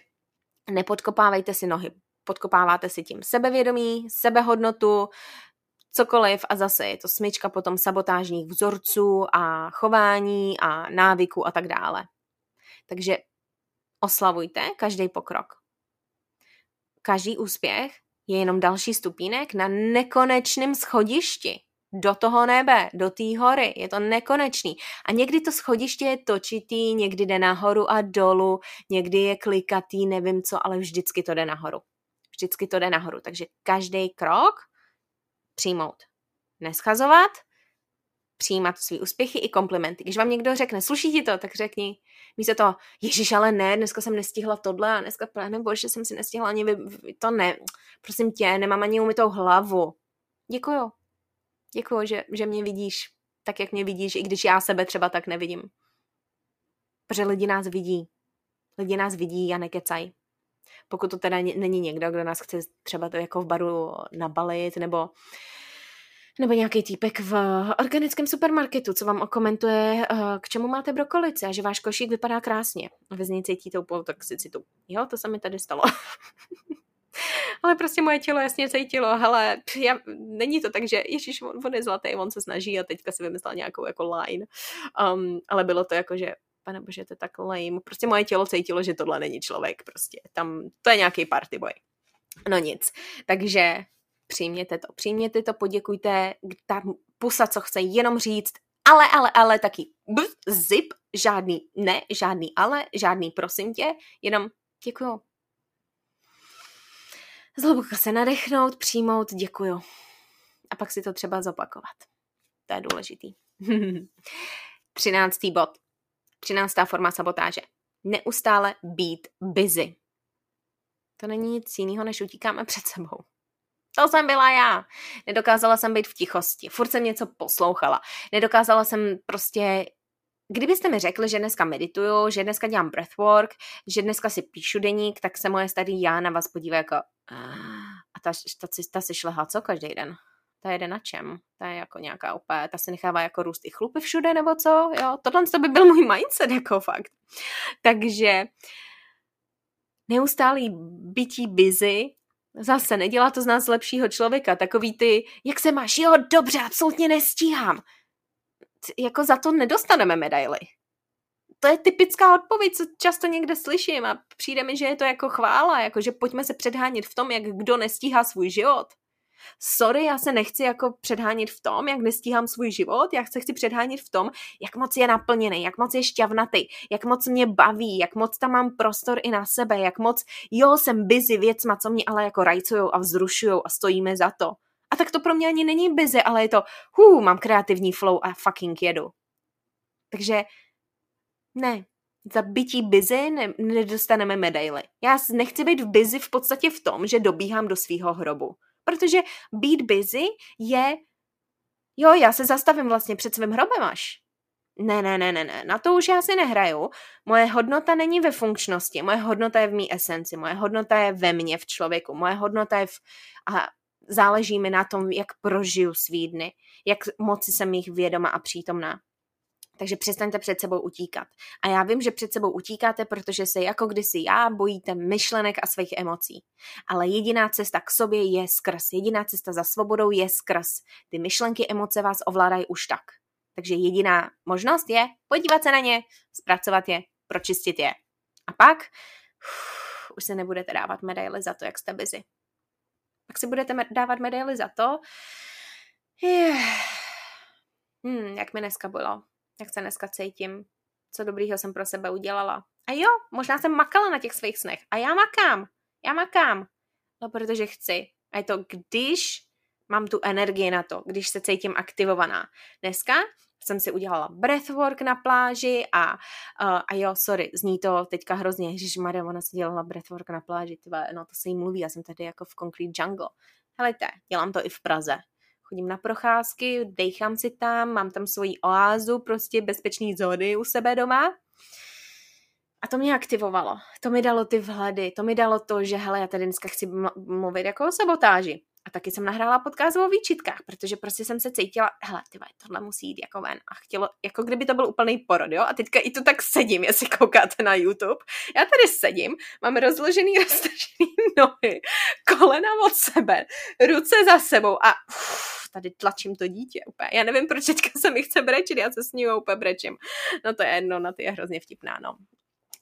nepodkopávejte si nohy. Podkopáváte si tím sebevědomí, sebehodnotu, cokoliv a zase je to smyčka potom sabotážních vzorců a chování a návyků a tak dále. Takže oslavujte každý pokrok. Každý úspěch je jenom další stupínek na nekonečném schodišti. Do toho nebe, do té hory. Je to nekonečný. A někdy to schodiště je točitý, někdy jde nahoru a dolů, někdy je klikatý, nevím co, ale vždycky to jde nahoru. Vždycky to jde nahoru. Takže každý krok přijmout. Neschazovat, přijímat svý úspěchy i komplimenty. Když vám někdo řekne, sluší ti to, tak řekni, místo to, ježiš, ale ne, dneska jsem nestihla tohle a dneska, nebo že jsem si nestihla ani, vy, to ne, prosím tě, nemám ani umytou hlavu. Děkuju. Děkuju, že, že mě vidíš tak, jak mě vidíš, i když já sebe třeba tak nevidím. Protože lidi nás vidí. Lidi nás vidí a nekecají pokud to teda není někdo, kdo nás chce třeba to jako v baru nabalit, nebo nebo nějaký týpek v organickém supermarketu, co vám okomentuje, eh, k čemu máte brokolice a že váš košík vypadá krásně. A vy z něj cítíte úplnou toxicitu. Jo, to se mi tady stalo. ale prostě moje tělo jasně cítilo, hele, já, není to tak, že Ježíš, on, on je zlatý, on se snaží a teďka si vymyslel nějakou jako line. Um, ale bylo to jako, že pane bože, to je tak lame. Prostě moje tělo cítilo, že tohle není člověk prostě. Tam, to je nějaký party boy. No nic. Takže přijměte to, přijměte to, poděkujte, ta pusa, co chce jenom říct, ale, ale, ale taky bf, zip, žádný ne, žádný ale, žádný prosím tě, jenom děkuju. Zhluboka se nadechnout, přijmout, děkuju. A pak si to třeba zopakovat. To je důležitý. Třináctý bod. Třináctá forma sabotáže. Neustále být busy. To není nic jiného, než utíkáme před sebou. To jsem byla já. Nedokázala jsem být v tichosti. Furt jsem něco poslouchala. Nedokázala jsem prostě... Kdybyste mi řekli, že dneska medituju, že dneska dělám breathwork, že dneska si píšu deník, tak se moje starý já na vás podívá jako... A ta, ta, ta, ta si šlehá co každý den? Ta jede na čem? Ta je jako nějaká úplně, ta se nechává jako růst i chlupy všude, nebo co? Jo, tohle to by byl můj mindset, jako fakt. Takže neustálý bytí busy, zase nedělá to z nás lepšího člověka. Takový ty, jak se máš? Jo, dobře, absolutně nestíhám. Jako za to nedostaneme medaily. To je typická odpověď, co často někde slyším a přijde mi, že je to jako chvála, jako že pojďme se předhánět v tom, jak kdo nestíhá svůj život sorry, já se nechci jako předhánět v tom, jak nestíhám svůj život, já se chci předhánět v tom, jak moc je naplněný, jak moc je šťavnatý, jak moc mě baví, jak moc tam mám prostor i na sebe, jak moc, jo, jsem busy věcma, co mě ale jako rajcujou a vzrušujou a stojíme za to. A tak to pro mě ani není busy, ale je to, hů, mám kreativní flow a fucking jedu. Takže ne, za bytí busy ne, nedostaneme medaily. Já nechci být v busy v podstatě v tom, že dobíhám do svého hrobu. Protože být busy je, jo, já se zastavím vlastně před svým hrobem až. Ne, ne, ne, ne, ne, na to už já si nehraju. Moje hodnota není ve funkčnosti, moje hodnota je v mý esenci, moje hodnota je ve mně, v člověku, moje hodnota je v... A záleží mi na tom, jak prožiju svý dny, jak moci jsem jich vědoma a přítomná. Takže přestaňte před sebou utíkat. A já vím, že před sebou utíkáte, protože se jako kdysi já bojíte myšlenek a svých emocí. Ale jediná cesta k sobě je skrz. Jediná cesta za svobodou je skrz. Ty myšlenky, emoce vás ovládají už tak. Takže jediná možnost je podívat se na ně, zpracovat je, pročistit je. A pak uf, už se nebudete dávat medaily za to, jak jste busy. Pak si budete dávat medaily za to, yeah. hmm, jak mi dneska bylo jak se dneska cítím, co dobrýho jsem pro sebe udělala. A jo, možná jsem makala na těch svých snech. A já makám, já makám. No, protože chci. A je to, když mám tu energii na to, když se cítím aktivovaná. Dneska jsem si udělala breathwork na pláži a, uh, a jo, sorry, zní to teďka hrozně, Ježíš Maria, ona si dělala breathwork na pláži, tyva, no to se jí mluví, já jsem tady jako v Concrete Jungle. Helejte, dělám to i v Praze, chodím na procházky, dejchám si tam, mám tam svoji oázu, prostě bezpečný zóny u sebe doma. A to mě aktivovalo. To mi dalo ty vhledy, to mi dalo to, že hele, já tady dneska chci mluvit jako o sabotáži. A taky jsem nahrála podcast o výčitkách, protože prostě jsem se cítila, hele, ty tohle musí jít jako ven. A chtělo, jako kdyby to byl úplný porod, jo? A teďka i tu tak sedím, jestli koukáte na YouTube. Já tady sedím, mám rozložený, roztažený nohy, kolena od sebe, ruce za sebou a uf, tady tlačím to dítě úplně. Já nevím, proč teďka se mi chce brečit, já se s ní úplně brečím. No to je jedno, na to je hrozně vtipná, no.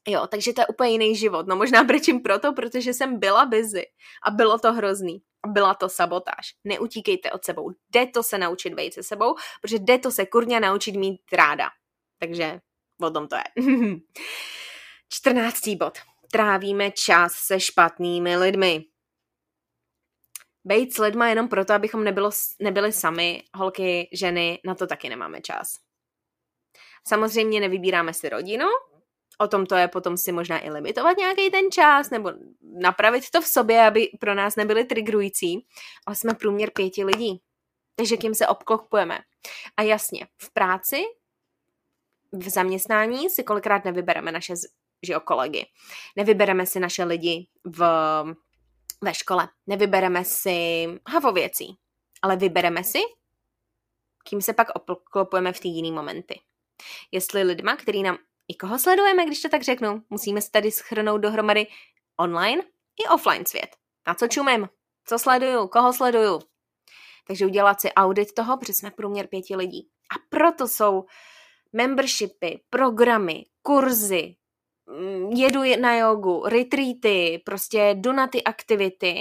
Jo, takže to je úplně jiný život. No možná brečím proto, protože jsem byla busy a bylo to hrozný. Byla to sabotáž. Neutíkejte od sebou. Jde to se naučit vejít se sebou, protože jde to se kurňa naučit mít ráda. Takže o tom to je. Čtrnáctý bod. Trávíme čas se špatnými lidmi. Bejt s lidma jenom proto, abychom nebylo, nebyli sami, holky, ženy, na to taky nemáme čas. Samozřejmě nevybíráme si rodinu, o tom to je potom si možná i limitovat nějaký ten čas, nebo napravit to v sobě, aby pro nás nebyly trigrující. Ale jsme průměr pěti lidí. Takže kým se obklopujeme. A jasně, v práci, v zaměstnání si kolikrát nevybereme naše že kolegy. Nevybereme si naše lidi v, ve škole. Nevybereme si havo věcí. Ale vybereme si, kým se pak obklopujeme v ty jiný momenty. Jestli lidma, který nám i koho sledujeme, když to tak řeknu. Musíme se tady schrnout dohromady online i offline svět. Na co čumím? Co sleduju? Koho sleduju? Takže udělat si audit toho, protože jsme průměr pěti lidí. A proto jsou membershipy, programy, kurzy, mm, jedu na jogu, retreaty, prostě jdu na ty aktivity,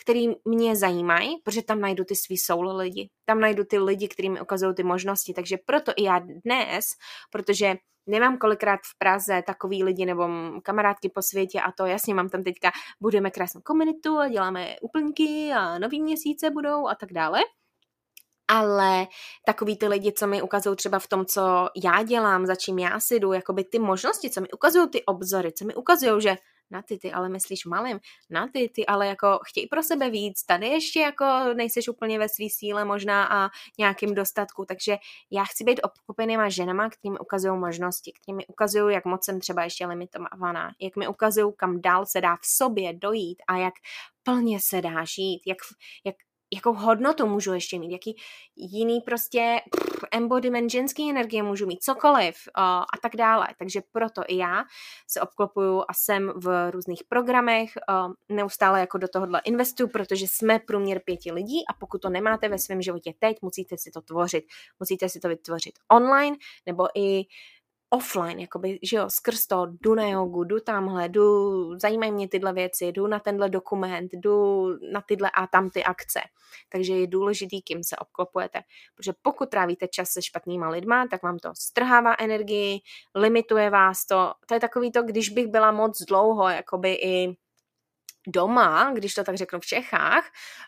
které mě zajímají, protože tam najdu ty svý soul lidi. Tam najdu ty lidi, kteří mi ukazují ty možnosti. Takže proto i já dnes, protože nemám kolikrát v Praze takový lidi nebo kamarádky po světě a to jasně mám tam teďka, budeme krásnou komunitu a děláme úplňky a nový měsíce budou a tak dále. Ale takový ty lidi, co mi ukazují třeba v tom, co já dělám, za čím já si jdu, jakoby ty možnosti, co mi ukazují ty obzory, co mi ukazují, že na ty, ty ale myslíš malým, na ty, ty ale jako chtějí pro sebe víc, tady ještě jako nejseš úplně ve své síle možná a nějakým dostatku, takže já chci být obklopenýma ženama, kterými ukazují možnosti, kterými ukazují, jak moc jsem třeba ještě limitovaná, jak mi ukazují, kam dál se dá v sobě dojít a jak plně se dá žít, jak, jak jakou hodnotu můžu ještě mít, jaký jiný prostě pff, embodiment ženské energie můžu mít, cokoliv uh, a tak dále. Takže proto i já se obklopuju a jsem v různých programech, uh, neustále jako do tohohle investuju, protože jsme průměr pěti lidí a pokud to nemáte ve svém životě teď, musíte si to tvořit. Musíte si to vytvořit online nebo i offline, jakoby, že jo, skrz to jdu na jogu, jdu tamhle, jdu, zajímají mě tyhle věci, jdu na tenhle dokument, jdu na tyhle a tam ty akce. Takže je důležitý, kým se obklopujete. Protože pokud trávíte čas se špatnýma lidma, tak vám to strhává energii, limituje vás to. To je takový to, když bych byla moc dlouho, jakoby i doma, když to tak řeknu v Čechách,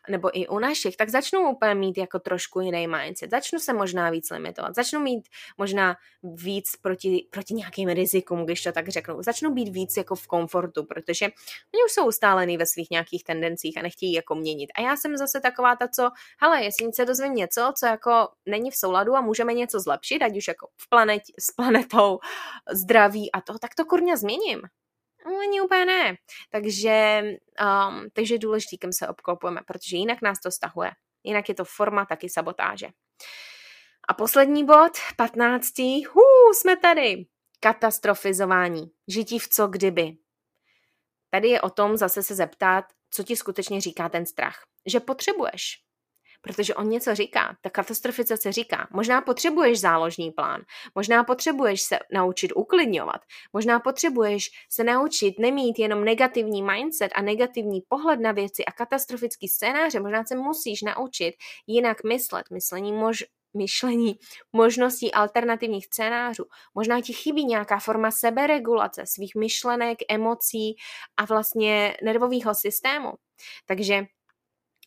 nebo i u našich, tak začnu úplně mít jako trošku jiný mindset. Začnu se možná víc limitovat. Začnu mít možná víc proti, proti nějakým rizikům, když to tak řeknu. Začnu být víc jako v komfortu, protože oni už jsou ustálený ve svých nějakých tendencích a nechtějí jako měnit. A já jsem zase taková ta, co, hele, jestli se dozvím něco, co jako není v souladu a můžeme něco zlepšit, ať už jako v planet, s planetou, zdraví a to, tak to kurně změním. Ani no, úplně ne. Takže, um, takže je důležitý, kým se obklopujeme, protože jinak nás to stahuje. Jinak je to forma taky sabotáže. A poslední bod, 15. Hů, jsme tady. Katastrofizování. Žití v co kdyby. Tady je o tom zase se zeptat, co ti skutečně říká ten strach. Že potřebuješ protože on něco říká. Ta katastrofizace říká, možná potřebuješ záložní plán, možná potřebuješ se naučit uklidňovat, možná potřebuješ se naučit nemít jenom negativní mindset a negativní pohled na věci a katastrofický scénáře, možná se musíš naučit jinak myslet, myslení mož, myšlení, možností alternativních scénářů. Možná ti chybí nějaká forma seberegulace svých myšlenek, emocí a vlastně nervového systému. Takže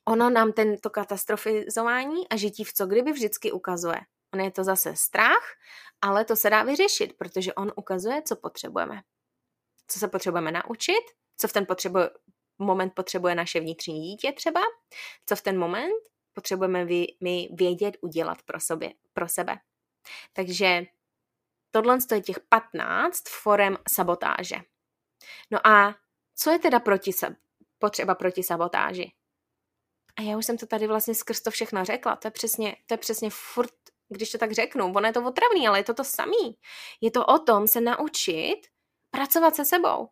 ono nám tento katastrofizování a žití v co kdyby vždycky ukazuje. On je to zase strach, ale to se dá vyřešit, protože on ukazuje, co potřebujeme. Co se potřebujeme naučit, co v ten potřebuje, moment potřebuje naše vnitřní dítě třeba, co v ten moment potřebujeme vy, my vědět, udělat pro, sobě, pro sebe. Takže tohle je těch 15 forem sabotáže. No a co je teda proti, potřeba proti sabotáži? A já už jsem to tady vlastně skrz to všechno řekla. To je přesně, to je přesně furt, když to tak řeknu, ono je to otravný, ale je to to samý. Je to o tom se naučit pracovat se sebou.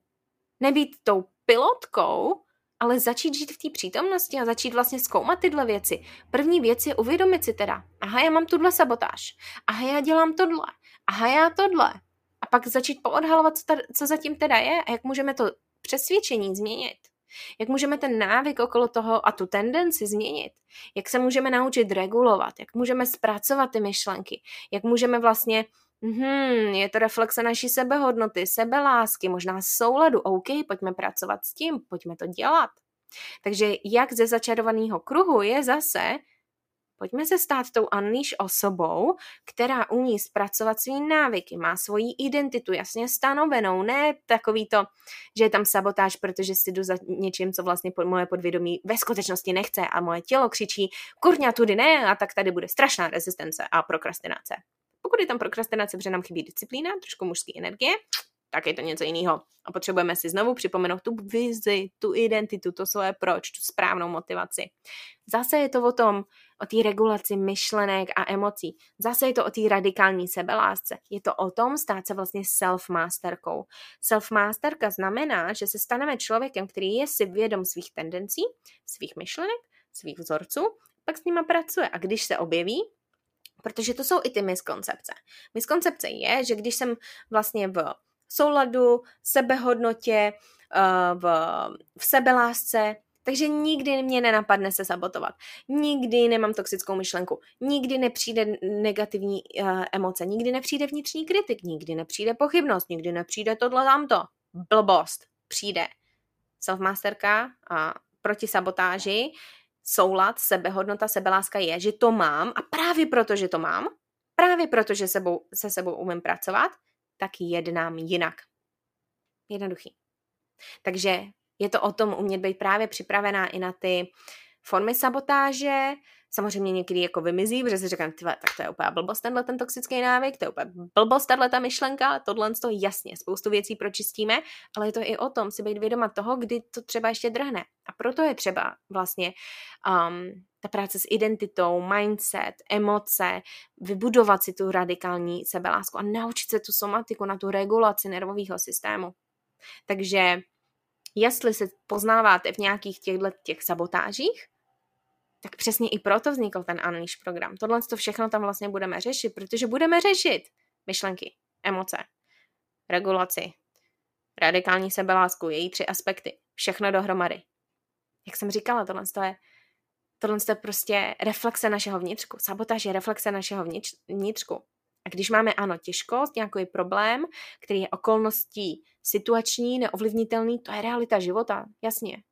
Nebýt tou pilotkou, ale začít žít v té přítomnosti a začít vlastně zkoumat tyhle věci. První věc je uvědomit si teda, aha, já mám tuhle sabotáž, aha, já dělám tohle, aha, já tohle. A pak začít poodhalovat, co, ta, co zatím teda je a jak můžeme to přesvědčení změnit. Jak můžeme ten návyk okolo toho a tu tendenci změnit? Jak se můžeme naučit regulovat? Jak můžeme zpracovat ty myšlenky? Jak můžeme vlastně Hmm, je to reflexe naší sebehodnoty, sebelásky, možná souladu. OK, pojďme pracovat s tím, pojďme to dělat. Takže jak ze začarovaného kruhu je zase Pojďme se stát tou Unleash osobou, která umí zpracovat svý návyky, má svoji identitu jasně stanovenou, ne takový to, že je tam sabotáž, protože si jdu za něčím, co vlastně moje podvědomí ve skutečnosti nechce a moje tělo křičí, kurňa tudy ne, a tak tady bude strašná rezistence a prokrastinace. Pokud je tam prokrastinace, protože nám chybí disciplína, trošku mužské energie, tak je to něco jiného. A potřebujeme si znovu připomenout tu vizi, tu identitu, to svoje proč, tu správnou motivaci. Zase je to o tom, o té regulaci myšlenek a emocí. Zase je to o té radikální sebelásce. Je to o tom stát se vlastně self-masterkou. Self-masterka znamená, že se staneme člověkem, který je si vědom svých tendencí, svých myšlenek, svých vzorců, pak s nima pracuje. A když se objeví, protože to jsou i ty miskoncepce. Miskoncepce je, že když jsem vlastně v souladu, sebehodnotě, eh, v, v sebelásce, takže nikdy mě nenapadne se sabotovat. Nikdy nemám toxickou myšlenku. Nikdy nepřijde negativní uh, emoce. Nikdy nepřijde vnitřní kritik. Nikdy nepřijde pochybnost. Nikdy nepřijde tohle tamto. Blbost. Přijde. Selfmasterka a proti sabotáži soulad, sebehodnota, sebeláska je, že to mám a právě proto, že to mám, právě proto, že sebou, se sebou umím pracovat, tak jednám jinak. Jednoduchý. Takže je to o tom umět být právě připravená i na ty formy sabotáže, samozřejmě někdy jako vymizí, protože si říkám, tak to je úplně blbost tenhle ten toxický návyk, to je úplně blbost tahle ta myšlenka, tohle to jasně, spoustu věcí pročistíme, ale je to i o tom si být vědoma toho, kdy to třeba ještě drhne. A proto je třeba vlastně um, ta práce s identitou, mindset, emoce, vybudovat si tu radikální sebelásku a naučit se tu somatiku na tu regulaci nervového systému. Takže jestli se poznáváte v nějakých těchto těch sabotážích, tak přesně i proto vznikl ten Unleash program. Tohle to všechno tam vlastně budeme řešit, protože budeme řešit myšlenky, emoce, regulaci, radikální sebelásku, její tři aspekty, všechno dohromady. Jak jsem říkala, tohle je tohle je prostě reflexe našeho vnitřku. Sabotáž je reflexe našeho vnitřku. A když máme, ano, těžkost, nějaký problém, který je okolností situační, neovlivnitelný, to je realita života, jasně.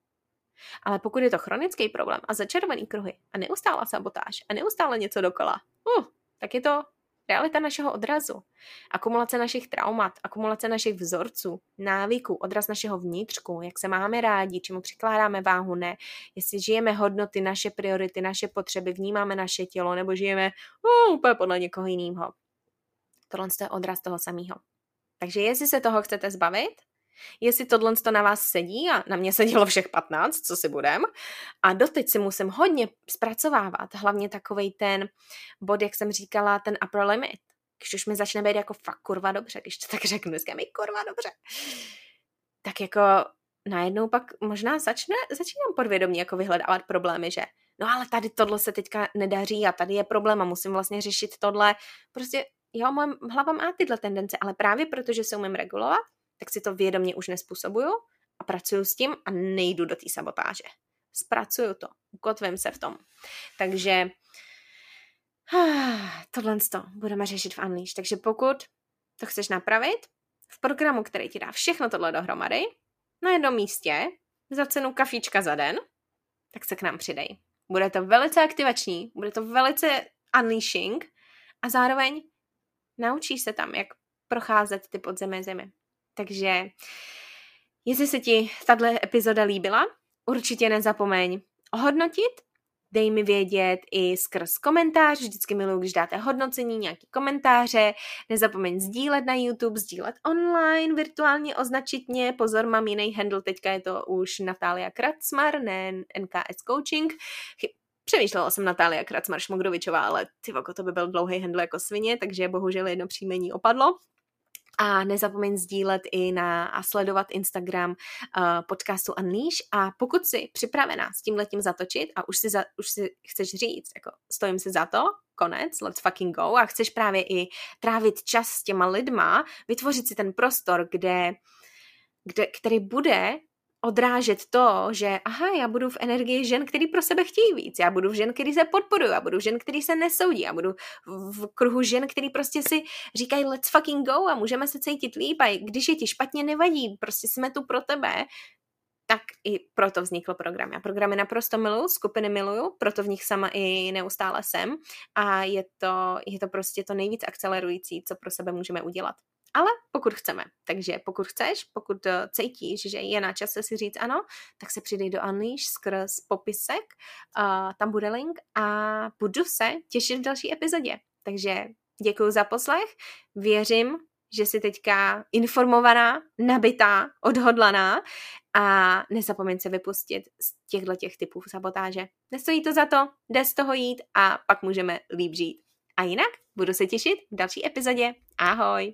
Ale pokud je to chronický problém a začervený kruhy a neustála sabotáž a neustále něco dokola, uh, tak je to realita našeho odrazu. Akumulace našich traumat, akumulace našich vzorců, návyků, odraz našeho vnitřku, jak se máme rádi, čemu přikládáme váhu, ne, jestli žijeme hodnoty, naše priority, naše potřeby, vnímáme naše tělo, nebo žijeme uh, úplně podle někoho jiného. Tohle je odraz toho samého. Takže jestli se toho chcete zbavit, jestli tohle to na vás sedí a na mě sedělo všech 15, co si budem. A doteď si musím hodně zpracovávat, hlavně takový ten bod, jak jsem říkala, ten upper limit. Když už mi začne být jako fakt kurva dobře, když to tak řeknu, dneska mi kurva dobře. Tak jako najednou pak možná začne, začínám podvědomě jako vyhledávat problémy, že no ale tady tohle se teďka nedaří a tady je problém a musím vlastně řešit tohle. Prostě jo, moje hlava má tyhle tendence, ale právě protože se umím regulovat, tak si to vědomě už nespůsobuju a pracuju s tím a nejdu do té sabotáže. Zpracuju to, ukotvím se v tom. Takže tohle to budeme řešit v Unleash. Takže pokud to chceš napravit, v programu, který ti dá všechno tohle dohromady, na jednom místě, za cenu kafíčka za den, tak se k nám přidej. Bude to velice aktivační, bude to velice unleashing a zároveň naučíš se tam, jak procházet ty podzemé zemi. Takže jestli se ti tato epizoda líbila, určitě nezapomeň ohodnotit, dej mi vědět i skrz komentář, vždycky miluji, když dáte hodnocení, nějaký komentáře, nezapomeň sdílet na YouTube, sdílet online, virtuálně označit mě, pozor, mám jiný handle, teďka je to už Natália Kracmar, ne NKS Coaching, Přemýšlela jsem Natália Kracmar Šmogdovičová, ale ty to by byl dlouhý handle jako svině, takže bohužel jedno příjmení opadlo. A nezapomeň sdílet i na a sledovat Instagram uh, podcastu Unleash. A pokud jsi připravená s tím letím zatočit a už si, za, už si chceš říct, jako stojím si za to, konec, let's fucking go a chceš právě i trávit čas s těma lidma, vytvořit si ten prostor, kde, kde, který bude odrážet to, že aha, já budu v energii žen, který pro sebe chtějí víc, já budu v žen, který se podporují, já budu v žen, který se nesoudí, já budu v kruhu žen, který prostě si říkají let's fucking go a můžeme se cítit líp. A když je ti špatně, nevadí, prostě jsme tu pro tebe, tak i proto vznikl program. Já programy naprosto miluju, skupiny miluju, proto v nich sama i neustále jsem. A je to, je to prostě to nejvíc akcelerující, co pro sebe můžeme udělat ale pokud chceme. Takže pokud chceš, pokud eh, cítíš, že je na čase si říct ano, tak se přidej do Unleash skrz popisek, uh, tam bude link a budu se těšit v další epizodě. Takže děkuji za poslech, věřím, že jsi teďka informovaná, nabitá, odhodlaná a nezapomeň se vypustit z těchto těch typů sabotáže. Nestojí to za to, jde z toho jít a pak můžeme líp žít. A jinak budu se těšit v další epizodě. Ahoj!